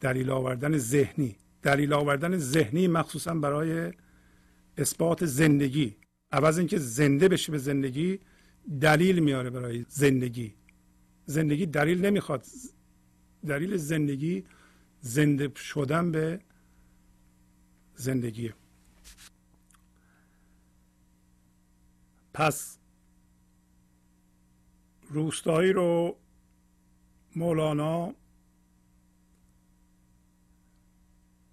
Speaker 1: دلیل آوردن ذهنی. دلیل آوردن ذهنی مخصوصا برای اثبات زندگی. عوض اینکه زنده بشه به زندگی دلیل میاره برای زندگی. زندگی دلیل نمی‌خواد. دلیل زندگی زنده شدن به زندگی. پس روستایی رو مولانا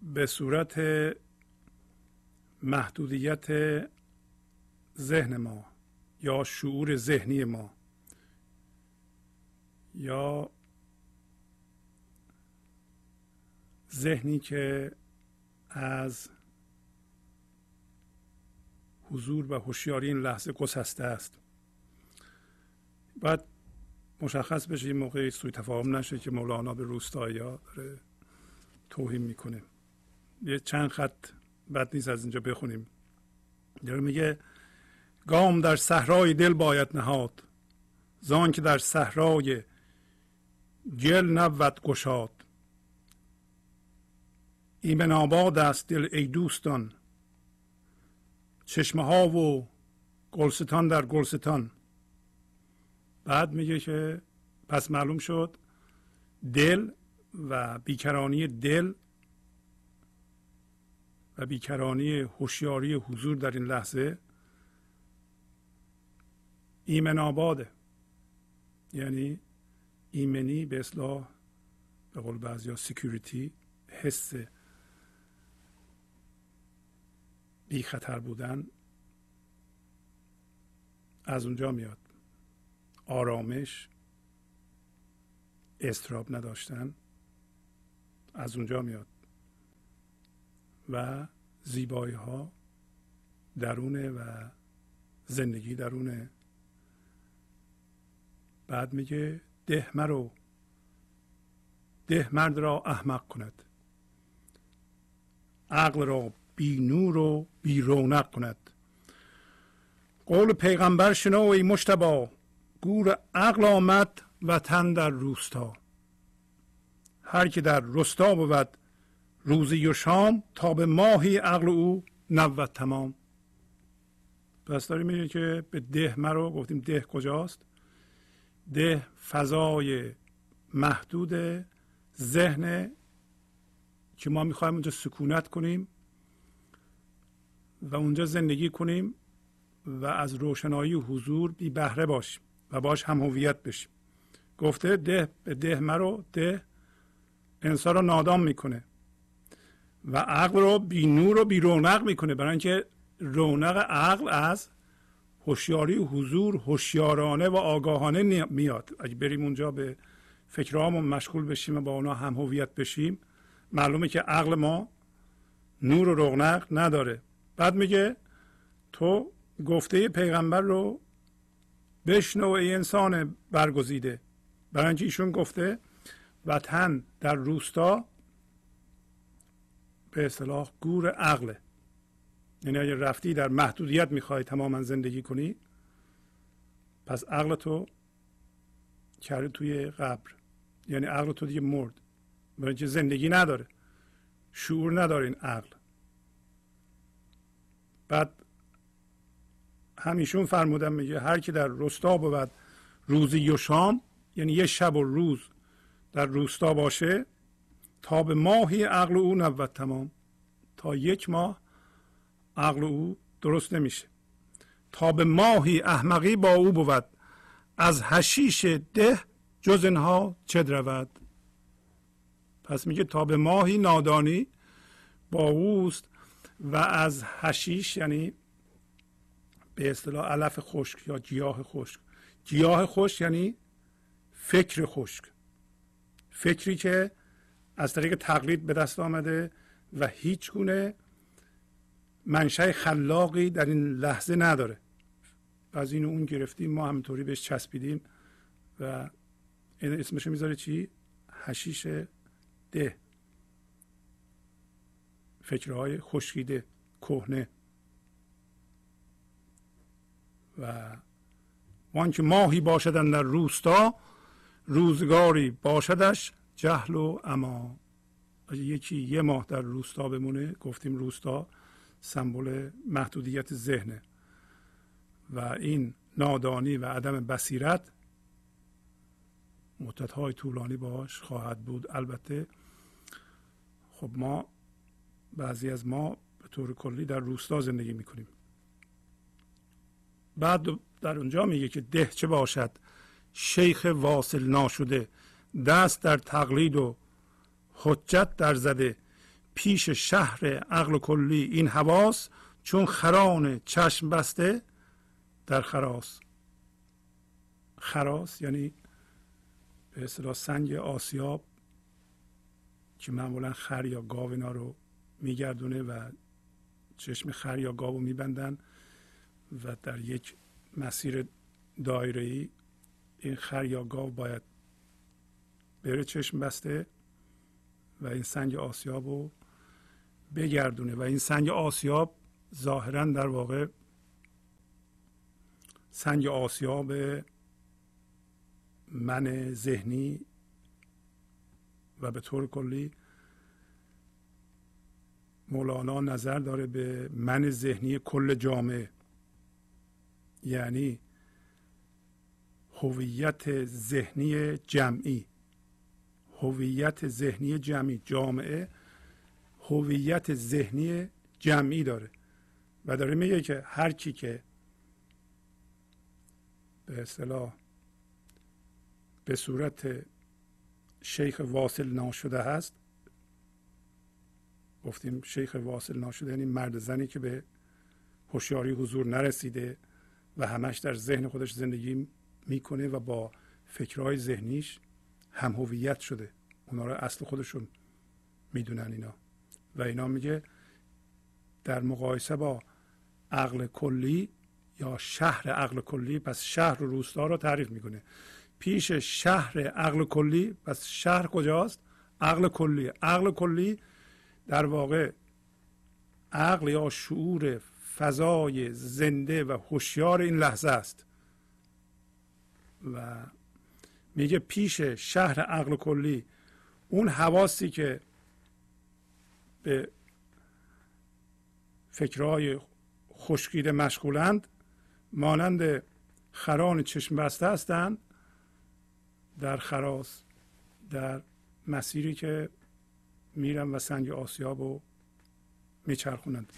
Speaker 1: به صورت محدودیت ذهن ما یا شعور ذهنی ما یا ذهنی که از حضور و هوشیاری این لحظه گسسته است. باید مشخص بشه این موقع سوی تفاهم نشه که مولانا به روستایی ها داره توهین می‌کنه. یه چند خط بد نیست از اینجا بخونیم. داره میگه گام در صحرای دل باید نهاد. زان که در صحرای گل نبود گشاد. ایمن آباد است دل ای دوستان. چشمه ها و گلستان در گلستان. بعد میگه که پس معلوم شد دل و بیکرانی دل و بیکرانی هوشیاری حضور در این لحظه ایمن آباده. یعنی ایمنی به اصلاح به قول بعضی سیکیوریتی حس بی خطر بودن از اونجا میاد. آرامش استراب نداشتن از اونجا میاد. و زیبایی ها درونه و زندگی درونه. بعد میگه ده مرو. ده مرد را احمق کند. عقل را بی نور و بی رونق کند. قول پیغمبر شنو ای مشتبا گور عقل آمد وطن در روستا. هر که در رستا بود روزی و شام تا به ماهی عقل او نود تمام. پس داریم می‌بینید که به ده مرو گفتیم ده کجاست؟ ده فضای محدود ذهن. که ما می‌خوایم اونجا سکونت کنیم و اونجا زندگی کنیم و از روشنایی حضور بی بهره باشیم و باش هم هویت بشیم. گفته ده به ده مرو ده انسان رو نادام می‌کنه و عقل رو بی نور و بی رونق می‌کنه. برای اینکه رونق عقل از هوشیاری حضور هوشیارانه و آگاهانه میاد. اگه بریم اونجا به فکرهامون مشغول بشیم و با اونا هم هویت بشیم معلومه که عقل ما نور و رونق نداره. بعد میگه تو گفته پیغمبر رو بشنو ای انسان برگزیده. برای اینکه ایشون گفته وطن در روستا به اصطلاح گور عقله. یعنی اگر رفتی در محدودیت می‌خوای تماما زندگی کنی پس عقل تو کرده توی قبر. یعنی عقل تو دیگه مرد. برای اینکه زندگی نداره. شعور نداره این عقل. بعد همیشون فرمودن میگه هر کی در رستا بود روزی و شام یعنی یه شب و روز در روستا باشه تا به ماهی عقل او نبود تمام. تا یک ماه عقل او درست نمیشه. تا به ماهی احمقی با او بود. از هشیش ده جز اینها چه رود پس میگه تا به ماهی نادانی با اوست و از هشیش یعنی به اصطلاح علف خشک یا گیاه خشک. گیاه خشک یعنی فکر خشک. فکری که از طریق تقلید به دست آمده و هیچ گونه منشأ خلاقی در این لحظه نداره. از این اون گرفتیم ما همینطوری بهش چسبیدیم و اسمش می‌ذاره چی؟ هشیش ده. فکرهای خشکیده کهنه. و وانکه ماهی باشدن در روستا روزگاری باشدش جهل و اما یکی یه ماه در روستا بمونه گفتیم روستا. سمبل محدودیت ذهنه. و این نادانی و عدم بصیرت های طولانی باش خواهد بود. البته خب ما بعضی از ما به طور کلی در روستا زندگی می‌کنیم. بعد در اونجا میگه که ده چه باشد؟ شیخ واصل ناشده دست در تقلید و حجت در زده. پیش شهر عقل کلی این حواس چون خران چشم بسته در خراس. خراس یعنی به اصطلاح سنگ آسیاب که معمولا خر یا گاو اینا رو میگردونه و چشم خر یا گاو رو میبندن و در یک مسیر دایره ای این خر یا گاو باید بره چشم بسته و این سنگ آسیاب رو بگردونه و این سنگ آسیاب ظاهرا در واقع سنگ آسیاب من ذهنی و به طور کلی مولانا نظر داره به من ذهنی کل جامعه. یعنی هویت ذهنی جمعی. هویت ذهنی جمعی. جامعه هویت ذهنی جمعی داره. و داره میگه که هر کی که به اصطلاح به صورت شیخ واصل ناشده هست گفتیم شیخ واصل ناشده یعنی مرد زنی که به هوشیاری حضور نرسیده و همش در ذهن خودش زندگی می‌کنه و با فکرهای ذهنیش هم هویت شده. اونا رو اصل خودشون می‌دونن اینا. و اینا میگه در مقایسه با عقل کلی یا شهر عقل کلی پس شهر و روستا رو تعریف می‌کنه. پیش شهر عقل کلی پس شهر کجاست؟ عقل کلی. عقل کلی در واقع عقل یا شعور فضای زنده و هوشیار این لحظه است. و میگه پیش شهر عقل کلی اون حواسی که به فکرهای خشکیده مشغولند مانند خران چشم بسته هستند در خراس در مسیری که میرن و سنگ آسیاب رو میچرخونند.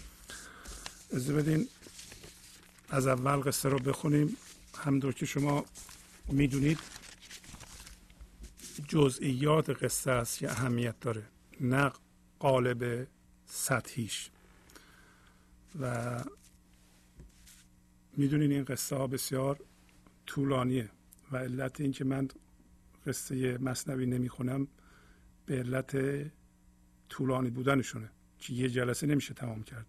Speaker 1: از بدین از اول قصه رو بخونیم. همطور که شما می‌دونید جزئیات قصه است که اهمیت داره. نه قالب سطحیش. و می‌دونین این قصه ها بسیار طولانیه و علت اینکه من قصه مصنوی نمی‌خونم به علت طولانی بودنشونه که یه جلسه نمیشه تمام کرد.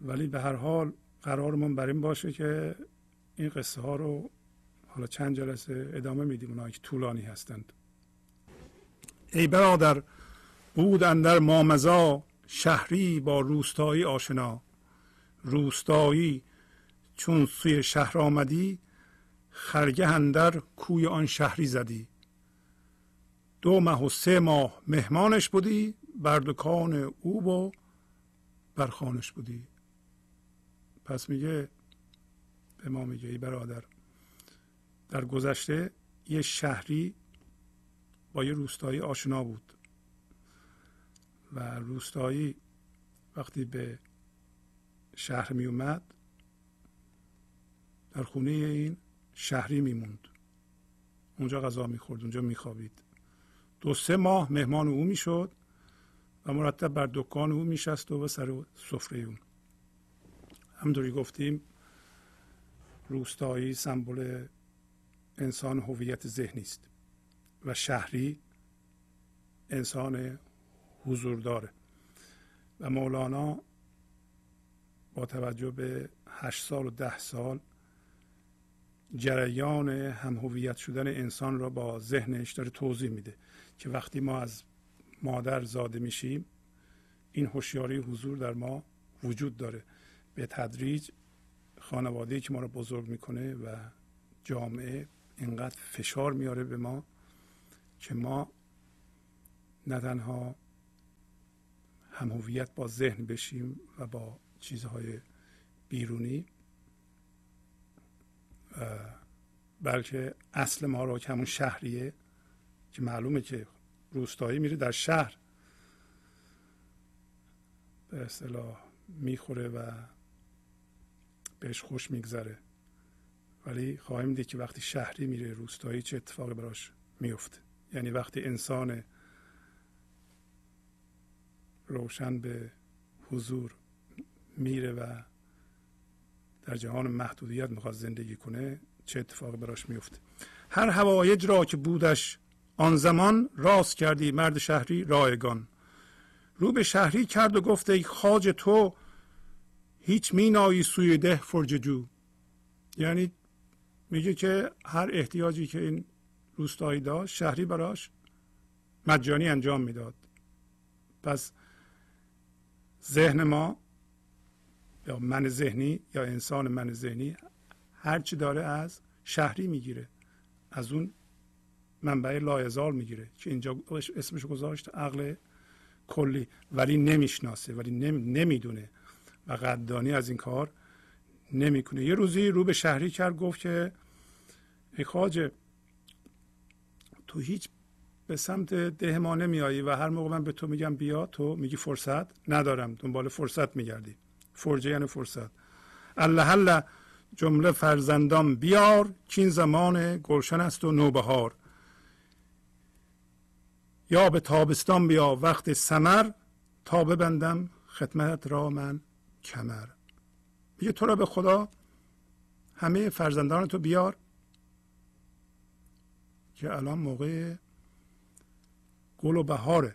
Speaker 1: ولی به هر حال قرارمون بر این باشه که این قصه ها رو حالا چند جلسه ادامه میدیم اونایی که طولانی هستند. ای برادر بود اندر مامزا شهری با روستایی آشنا. روستایی چون سوی شهر آمدی خرگه اندر کوی آن شهری زدی. دو ماه و سه ماه مهمانش بودی بر دکان او و بر خانش بودی. پس میگه به ما میگه ای برادر. در گذشته یه شهری با یه روستایی آشنا بود. و روستایی وقتی به شهر می اومد در خونه این شهری میموند اونجا غذا می‌خورد اونجا میخوابید دو سه ماه مهمان او می‌شد و مرتب بر دکان او میشست و سر سفره اون همونطوری گفتیم روستایی سمبل انسان هویت ذهنی است و شهری انسان حضور داره و مولانا با توجه به هشت سال و ده سال جریان هم هویت شدن انسان را با ذهنش داره توضیح میده که وقتی ما از مادر زاده میشیم این هوشیاری حضور در ما وجود داره. به تدریج خانواده که ما رو بزرگ می‌کنه و جامعه اینقدر فشار میاره به ما که ما نه تنها هم با ذهن بشیم و با چیزهای بیرونی. بلکه اصل ما رو که همون شهریه که معلومه که روستایی میره در شهر به اصطلاح می‌خوره و بهش خوش میگذره. ولی خواهیم دید که وقتی شهری میره روستایی چه اتفاقی براش میفته؟ یعنی وقتی انسان روشن به حضور میره و در جهان محدودیت می‌خواد زندگی کنه چه اتفاقی براش میفته هر هوایج را که بودش آن زمان راست کردی مرد شهری رایگان. رو به شهری کرد و گفت ای خاج تو هیچ مینایی سوی ده فرججو یعنی میگه که هر احتیاجی که این روستایی داشت شهری براش مجانی انجام می‌داد. پس ذهن ما یا من ذهنی یا انسان من ذهنی هرچی داره از شهری می‌گیره. از اون منبع لایزال می‌گیره که اینجا اسمش گذاشت عقل کلی ولی نمی‌شناسه ولی نمی‌دونه. و قدردانی از این کار نمی‌کنه. یه روزی رو به شهری کرد گفت که ای خواجه تو هیچ به سمت ده ما نمیایی و هر موقع من به تو میگم بیا تو میگی فرصت ندارم. دنبال فرصت میگردی. فرجه یعنی فرصت. الله الله جمله فرزندان بیار چین زمان گلشن است و نوبهار. یا به تابستان بیا وقت سمر تا ببندم خدمت را من کمر. میگه تو را به خدا همه فرزندان تو بیار که الان موقع گل و بهاره.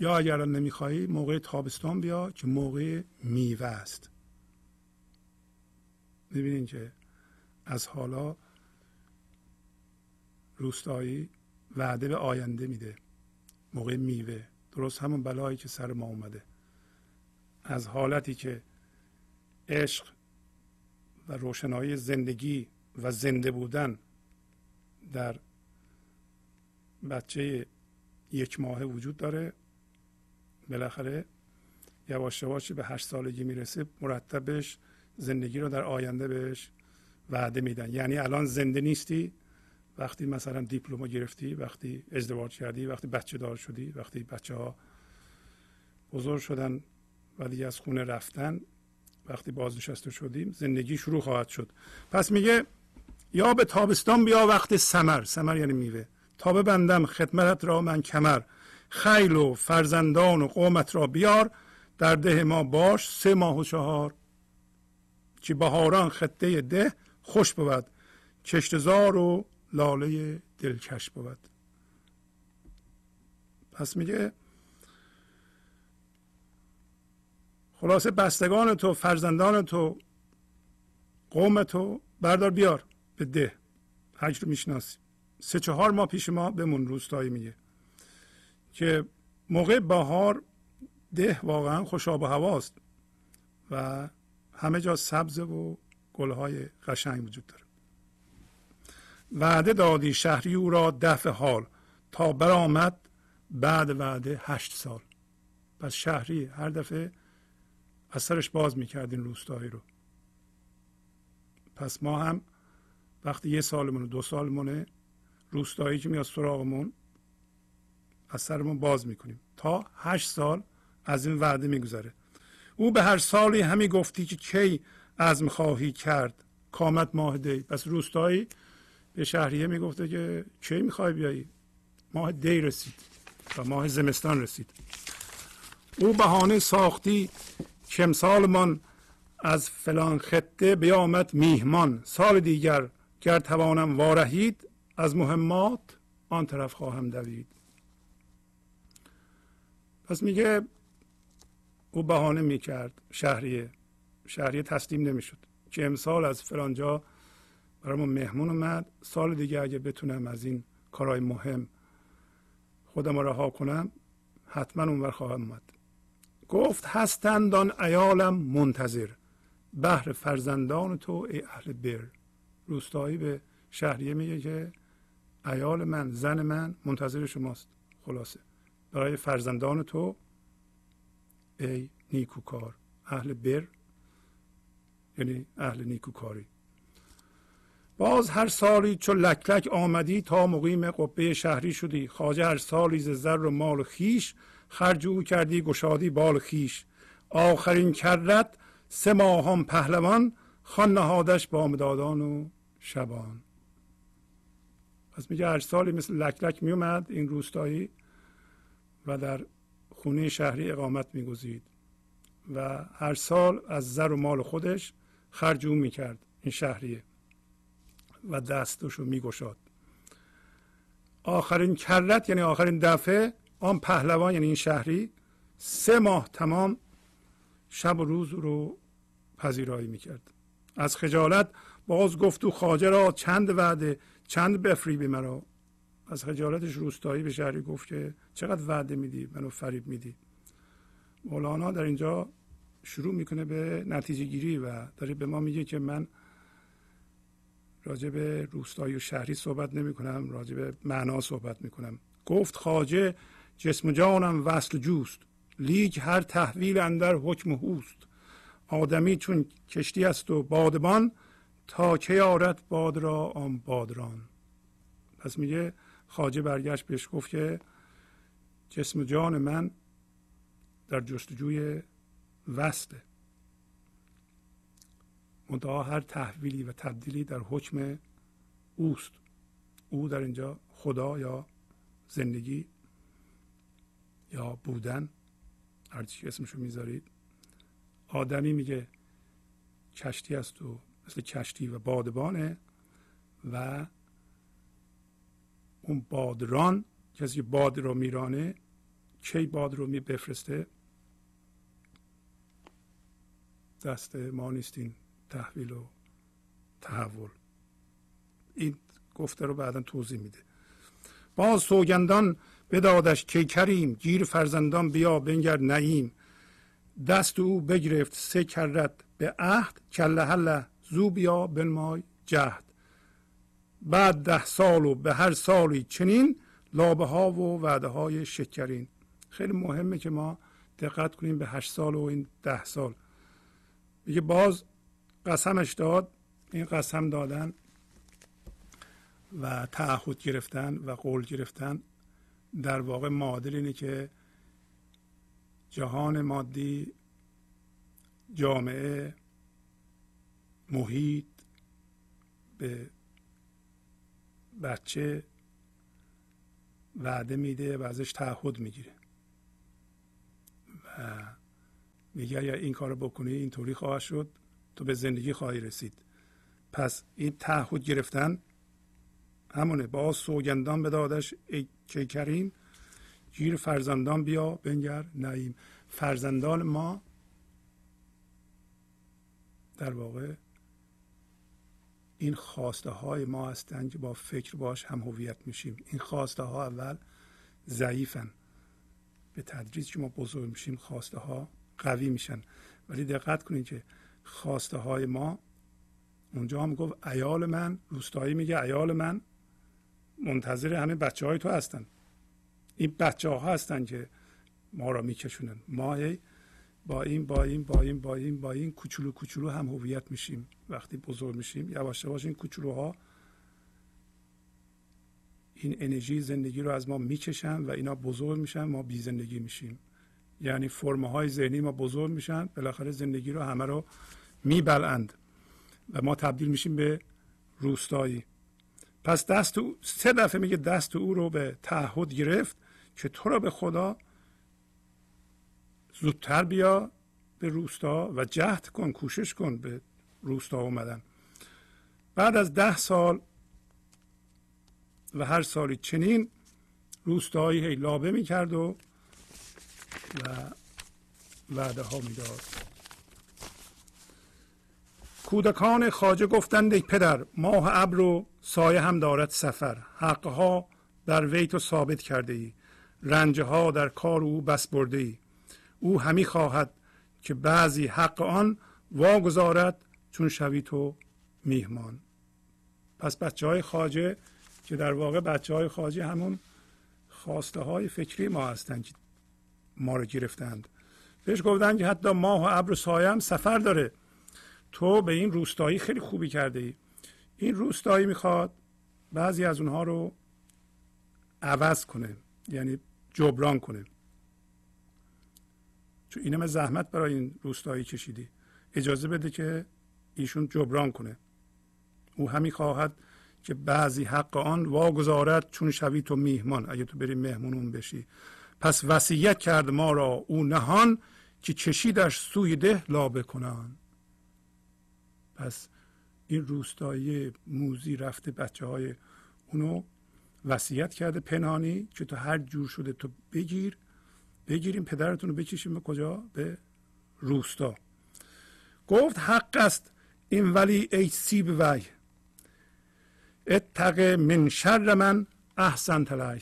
Speaker 1: یا اگر نمیخوایی موقع تابستان بیا که موقع میوه است. می‌بینین که از حالا روستایی وعده به آینده میده. موقع میوه. درست همون بلایی که سر ما اومده. از حالتی که عشق و روشنایی زندگی و زنده بودن در بچه یک ماه وجود داره. بالاخره یواش یواش به هشت سالگی می‌رسه مرتبش زندگی رو در آینده بهش وعده میدن. یعنی الان زنده نیستی وقتی مثلا دیپلم گرفتی وقتی ازدواج کردی وقتی بچه دار شدی وقتی بچه ها بزرگ شدن و دیگه از خونه رفتن وقتی بازنشسته شدیم زندگی شروع خواهد شد. پس میگه یا به تابستان بیا وقت سمر. سمر یعنی میوه. تا ببندم خدمت را من کمر. خیل و فرزندان و قومت را بیار. در ده ما باش سه ماه و چهار. که بهاران خطه ده خوش بود. چشتزار و لاله دلکش بود. پس میگه خلاصه بستگان تو فرزندان تو قوم تو بردار بیار. به ده. حج رو سه چهار ماه پیش ما بمون روستایی میگه که موقع بهار ده واقعا خوش آب و هواست و همه جا سبز و گلهای قشنگ وجود داره. وعده دادی شهری او را دفع حال تا برآمد بعد وعده هشت سال. پس شهری هر دفعه از سرش باز می‌کردین روستایی رو. پس ما هم وقتی یه سالمونه دو سالمونه روستایی که میاد سراغمون از سرمون باز می‌کنیم. تا هشت سال از این وعده میگذره. او به هر سالی همی گفتی که کی عزم خواهی کرد. کامت ماه دی. پس روستایی به شهریه می‌گفته که کی می‌خوای بیایی؟ ماه دی رسید و ماه زمستان رسید. او بهانه ساختی که سالمان از فلان خطه بیامد میهمان. سال دیگر گر توانم وارهید از مهمات آن طرف خواهم دوید. پس میگه او بهانه می‌کرد شهریه. شهریه تسلیم نمی‌شد. که امسال از فلانجا برامون مهمون اومد. سال دیگه اگه بتونم از این کارهای مهم خودم رها کنم حتما اونور خواهم اومد. گفت هستند آن ایالم منتظر. بهر فرزندان تو ای اهل بر. روستایی به شهریه میگه که ایال من زن من منتظر شماست. خلاصه. برای فرزندان تو ای نیکوکار. اهل بر یعنی اهل نیکوکاری. باز هر سالی چو لک لک آمدی تا مقیم قبه شهری شدی. خواجه هر سالی ز زر و مال خیش خرج او کردی گشادی بال خیش. آخرین کرت سه ماهان پهلوان خان نهادش با مدادان و شبان. پس میگه هر سالی مثل لک لک میومد این روستایی و در خونه شهری اقامت میگزید و هر سال از زر و مال خودش خرج او می‌کرد این شهریه و دستش رو میگشاد. آخرین کرت یعنی آخرین دفعه آن پهلوان یعنی این شهری سه ماه تمام شب و روز رو پذیرایی می‌کرد. از خجالت باز گفت و خاجه را چند وعده چند بفریبی مرا از خجالتش روستایی به شهری گفت که چقدر وعده میدی منو فریب میدی. مولانا در اینجا شروع می‌کنه به نتیجه گیری و داره به ما میگه که من راجع به روستایی و شهری صحبت نمی کنم راجع به معنا صحبت می کنم گفت خاجه جسم جانم وصل جوست لیک هر تحویل اندر حکم هوست. آدمی چون کشتی است و بادبان تا که یارت باد را آن بادران؟ پس میگه خاجه برگشت بهش گفت که جسم جان من در جستجوی وسته منتها هر تحویلی و تبدیلی در حکم اوست. او در اینجا خدا یا زندگی یا بودن هرچی اسمشو می‌ذارید. آدمی میگه کشتی است و مثل کشتی و بادبانه و اون بادران کسی که باد رو میرانه کی باد رو می بفرسته دست ما نیستین تحویل و تحول. این گفته رو بعدا توضیح میده. باز سوگندان بدادش کی کریم گیر فرزندان بیا بنگر نعیم. دست او بگرفت سه کرت به عهد کله هله زو بیا بنمای جهد. بعد ده سال و به هر سالی چنین لابه ها و وعده های شکرین. خیلی مهمه که ما دقت کنیم به هشت سال و این ده سال. میگه باز قسمش داد این قسم دادن و تعهد گرفتن و قول گرفتن در واقع معادل اینه که جهان مادی جامعه محیط به بچه وعده میده و ازش تعهد می‌گیره. و میگه اگر این کار بکنی اینطوری خواهد شد تو به زندگی خواهی رسید. پس این تعهد گرفتن همونه. با سوگندان به دادش که کریم گیر فرزندان بیا بنگر نعیم. فرزندان ما در واقع این خواسته های ما هستند که با فکر باش هم هویت میشیم. این خواسته ها اول ضعیفن. به تدریج که ما بزرگ میشیم خواسته ها قوی میشن. ولی دقت کنید که خواسته های ما اونجا هم گفت ایال من روستایی میگه ایال من منتظر همه بچه های تو هستن. این بچه ها هستن که ما را میکشونن. ما با این با این با این با این با این کوچولو کوچولو هم هویت میشیم. وقتی بزرگ میشیم یواش یواش این کوچولوها این انرژی زندگی رو از ما می‌کشن و اینا بزرگ میشن ما بی زندگی میشیم. یعنی فرمه های ذهنی ما بزرگ میشن بالاخره زندگی رو همه رو میبلند و ما تبدیل میشیم به روستایی. پس دست او سه دفعه میگه دست او رو به تعهد گرفت که تو رو به خدا زودتر بیا به روستا و جهد کن کوشش کن به روستا اومدن. بعد از ده سال و هر سالی چنین روستایی هی لابه می‌کرد و و وعده ها می‌داد. کودکان خاجه گفتند ای پدر ماه ابر و سایه هم دارد سفر. حقها در وی تو ثابت کرده ای رنجه ها در کار او بس برده ای او همی خواهد که بعضی حق آن واگذارد چون شوی تو میهمان. پس بچه های خاجه که در واقع بچه های خاجه همون خواسته های فکری ما هستند که ما رو گرفتند. بهش گفتن که حتی ماه و ابر و سایه هم سفر داره. تو به این روستایی خیلی خوبی کرده ای این روستایی می‌خواد بعضی از اونها رو عوض کنه یعنی جبران کنه. چون اینم زحمت برای این روستایی کشیدی. اجازه بده که ایشون جبران کنه. او همی خواهد که بعضی حق آن واگذارد چون شوی تو میهمان. اگه تو بری مهمونون بشی. پس وصیت کرد ما را او نهان که چشیدش سوی ده لابه کنان. پس این روستایی موزی رفته بچه های اونو وصیت کرده پنهانی که تو هر جور شده تو بگیر بگیریم پدرتون رو بکشیم به کجا؟ به روستا. گفت حق است. این ولی ای سیب وی. اتق من شر من احسن تلای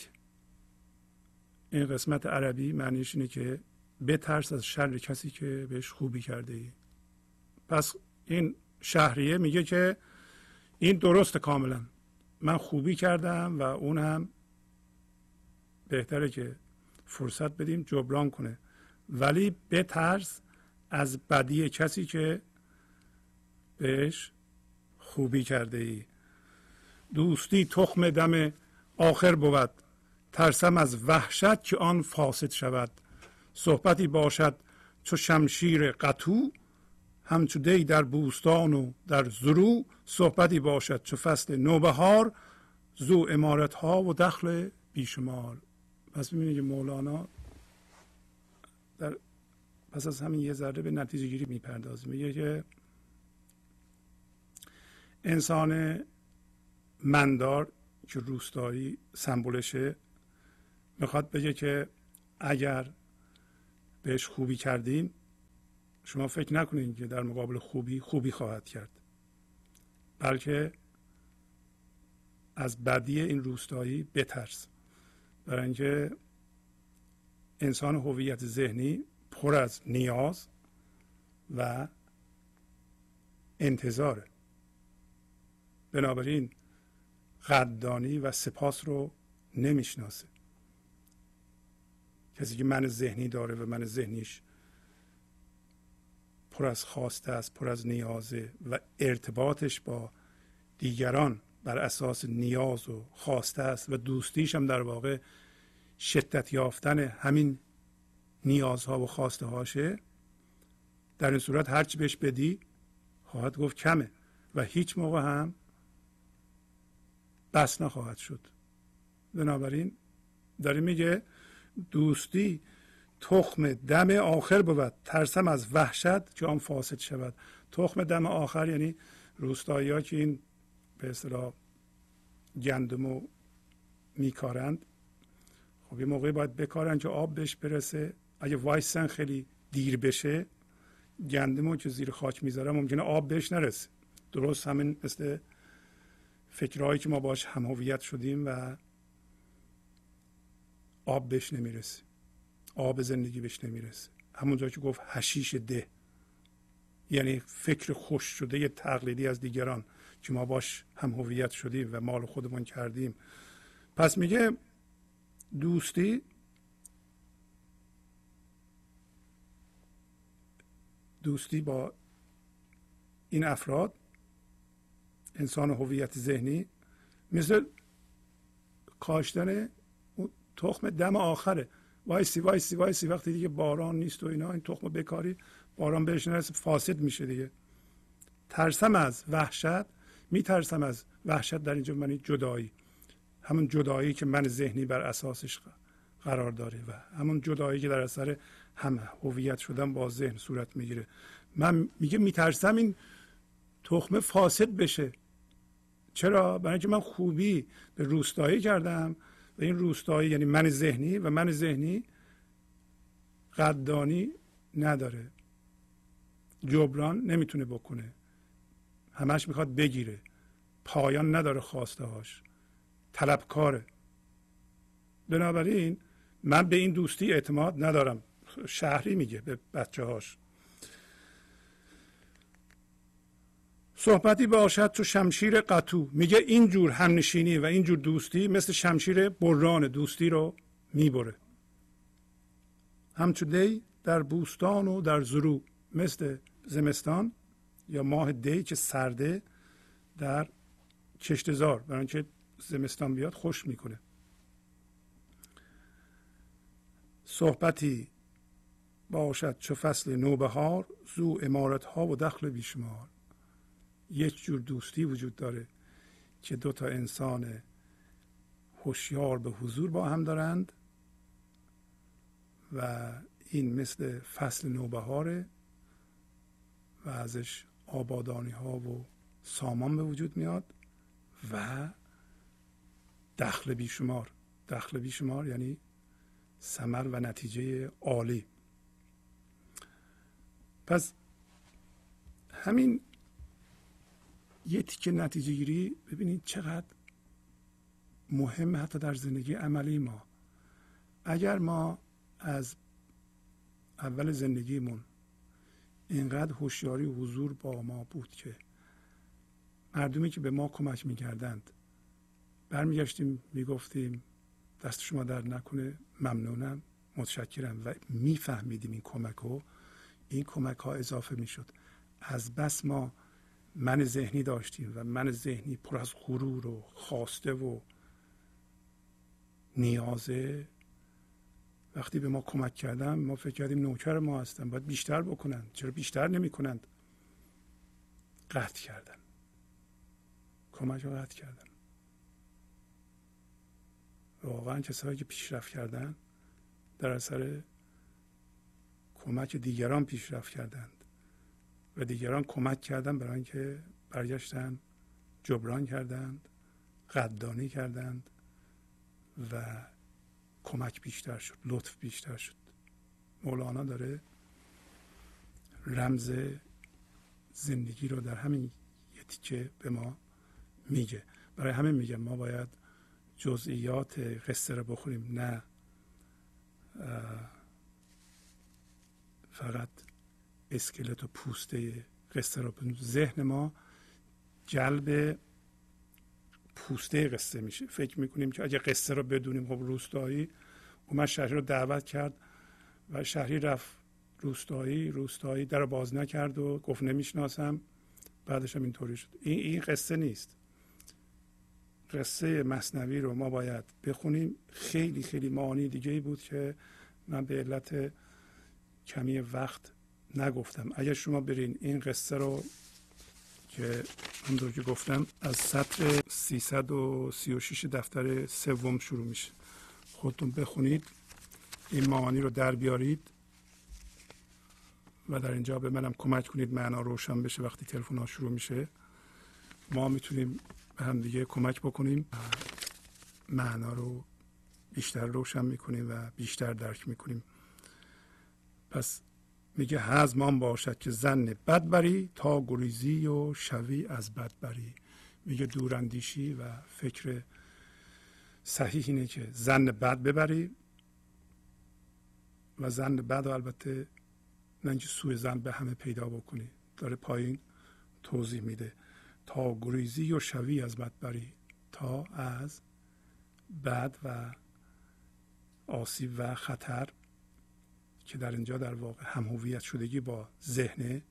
Speaker 1: این قسمت عربی معنیش اینه که بترس از شر کسی که بهش خوبی کرده ای. پس این شهریه میگه که این درست کاملا. من خوبی کردم و اون هم بهتره که فرصت بدیم جبران کنه. ولی بترس از بدی کسی که بهش خوبی کرده ای دوستی تخم دم آخر بود. ترسم از وحشت که آن فاسد شود. صحبتی باشد چو شمشیر قطو همچو دی در بوستان و در زرو. صحبتی باشد چو فصل نوبهار. زو امارت ها و دخل بیشمار. پس می‌بینید که مولانا در پس از همین یه ذره به نتیجه گیری می‌پردازه. میگه که انسان مندار که روستایی سمبولشه می‌خواد بگه که اگر بهش خوبی کردین شما فکر نکنید که در مقابل خوبی خوبی خواهد کرد. بلکه از بدی این روستایی بترس. برای اینکه انسان هویت ذهنی پر از نیاز و انتظاره. بنابراین قدردانی و سپاس رو نمی‌شناسه. کسی که من ذهنی داره و من ذهنیش پر از خواسته است پر از نیازه و ارتباطش با دیگران بر اساس نیاز و خواسته است و دوستیش هم در واقع شدت یافتن همین نیازها و خواسته هاشه در این صورت هرچی بهش بدی خواهد گفت کمه و هیچ موقع هم بس نخواهد شد. بنابراین داره میگه دوستی تخم دم آخر بود. ترسم از وحشت که آن فاسد شود. تخم دم آخر یعنی روستایی که این به اصطلاح گندمو میکارند. خب یه موقعی باید بکارن که آب بهش برسه. اگه وایسن خیلی دیر بشه گندمو که زیر خاک می‌ذارن ممکنه آب بهش نرسه. درست همین مثل فکرهایی که ما باش همهویت شدیم و آب بهش نمی‌رسه. آب زندگی بهش نمی‌رسه. همونجا که گفت هشیش ده. یعنی فکر خوش شده یه تقلیدی از دیگران. که ما باش هم هویت شدیم و مال خودمون کردیم. پس میگه دوستی دوستی با این افراد انسان هویت ذهنی مثل کاشتن تخم دم آخره. وایسی وایسی وایسی وقتی دیگه باران نیست و اینا این تخم بکاری باران بهش نرسه فاسد میشه دیگه. ترسم از وحشت میترسم از وحشت در اینجا معنی جدایی. همون جدایی که من ذهنی بر اساسش قرار داره و همون جدایی که در اثر هم هویت شدن با ذهن صورت می‌گیره. من میگه میترسم این تخمه فاسد بشه. چرا؟ برای اینکه من خوبی به روستایی کردم و این روستایی یعنی من ذهنی و من ذهنی قدردانی نداره. جبران نمی‌تونه بکنه. همش می‌خواد بگیره. پایان نداره خواسته هاش طلبکاره. بنابراین من به این دوستی اعتماد ندارم. شهری میگه به بچه هاش صحبتی باشد تو شمشیر قطو. میگه اینجور همنشینی و اینجور دوستی مثل شمشیر بران دوستی رو می‌بره. همچو دی در بوستان و در زرو مثل زمستان یا ماه دی که سرده در کشتزار برای اینکه زمستان بیاد خوش می‌کنه. صحبتی باشد چو فصل نوبهار زو امارت ها و دخل بیشمار. یک جور دوستی وجود داره که دو تا انسان هوشیار به حضور با هم دارند و این مثل فصل نوبهاره و ازش آبادانی ها و سامان به وجود میاد و دخل بیشمار. دخل بیشمار یعنی سمر و نتیجه عالی. پس همین یه تیکه نتیجه گیری ببینید چقدر مهم حتی در زندگی عملی ما. اگر ما از اول زندگیمون اینقدر هوشیاری و حضور با ما بود که مردمی که به ما کمک می‌کردند برمیگشتیم می‌گفتیم دست شما در نکنه ممنونم متشکرم و میفهمیدیم این کمک ها این کمک ها اضافه می‌شد. از بس ما من ذهنی داشتیم و من ذهنی پر از غرور و خواسته و نیازه وقتی به ما کمک کردن ما فکر کردیم نوکر ما هستن باید بیشتر بکنن. چرا بیشتر نمی کنند قطع کردن. کمک رو قطع کردن. واقعا کسایی که پیشرفت کردن در اثر کمک دیگران پیشرفت کردند و دیگران کمک کردن برای اینکه برگشتن جبران کردند قدردانی کردند و کمک بیشتر شد لطف بیشتر شد. مولانا داره رمز زندگی رو در همین یه تیکه به ما میگه. برای همین میگم ما باید جزئیات قصه رو بخوریم نه فقط اسکلت و پوسته قصه رو. ذهن ما جلب پوسته قصه میشه. فکر می‌کنیم که اگه قصه رو بدونیم خب روستایی اومد شهری رو دعوت کرد و شهری رفت روستایی روستایی در باز نکرد و گفت نمی‌شناسم. بعدش هم اینطوری شد. این, این قصه نیست. قصه مصنوی رو ما باید بخونیم. خیلی خیلی معانی دیگه ای بود که من به علت کمی وقت نگفتم. اگر شما برین این قصه رو که همونطور که گفتم از سطر 336 دفتر سوم شروع میشه. خودتون بخونید این معانی رو در بیارید و در اینجا به منم کمک کنید معنا روشن بشه وقتی تلفن ها شروع میشه. ما می‌تونیم به هم دیگه کمک بکنیم. معنا رو بیشتر روشن می‌کنیم و بیشتر درک می‌کنیم. پس میگه هزمان باشد که زن بد بری تا گریزی و شوی از بد بری میگه دوراندیشی و فکر صحیح اینه که زن بد ببری و زن بد و البته نه اینکه سوی زن به همه پیدا بکنی داره پایین توضیح میده. تا گریزی و شوی از بد بری تا از بد و آسیب و خطر که در اینجا در واقع هم هویت شدگی با ذهن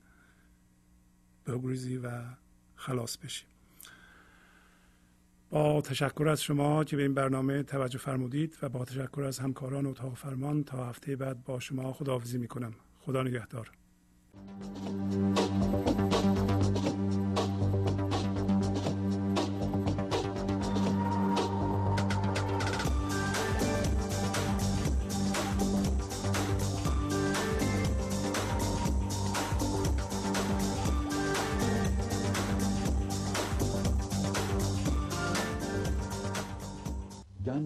Speaker 1: بگریزی و خلاص بشی. با تشکر از شما که به این برنامه توجه فرمودید و با تشکر از همکاران اتاق فرمان تا هفته بعد با شما خداحافظی می کنم خدا نگهدار.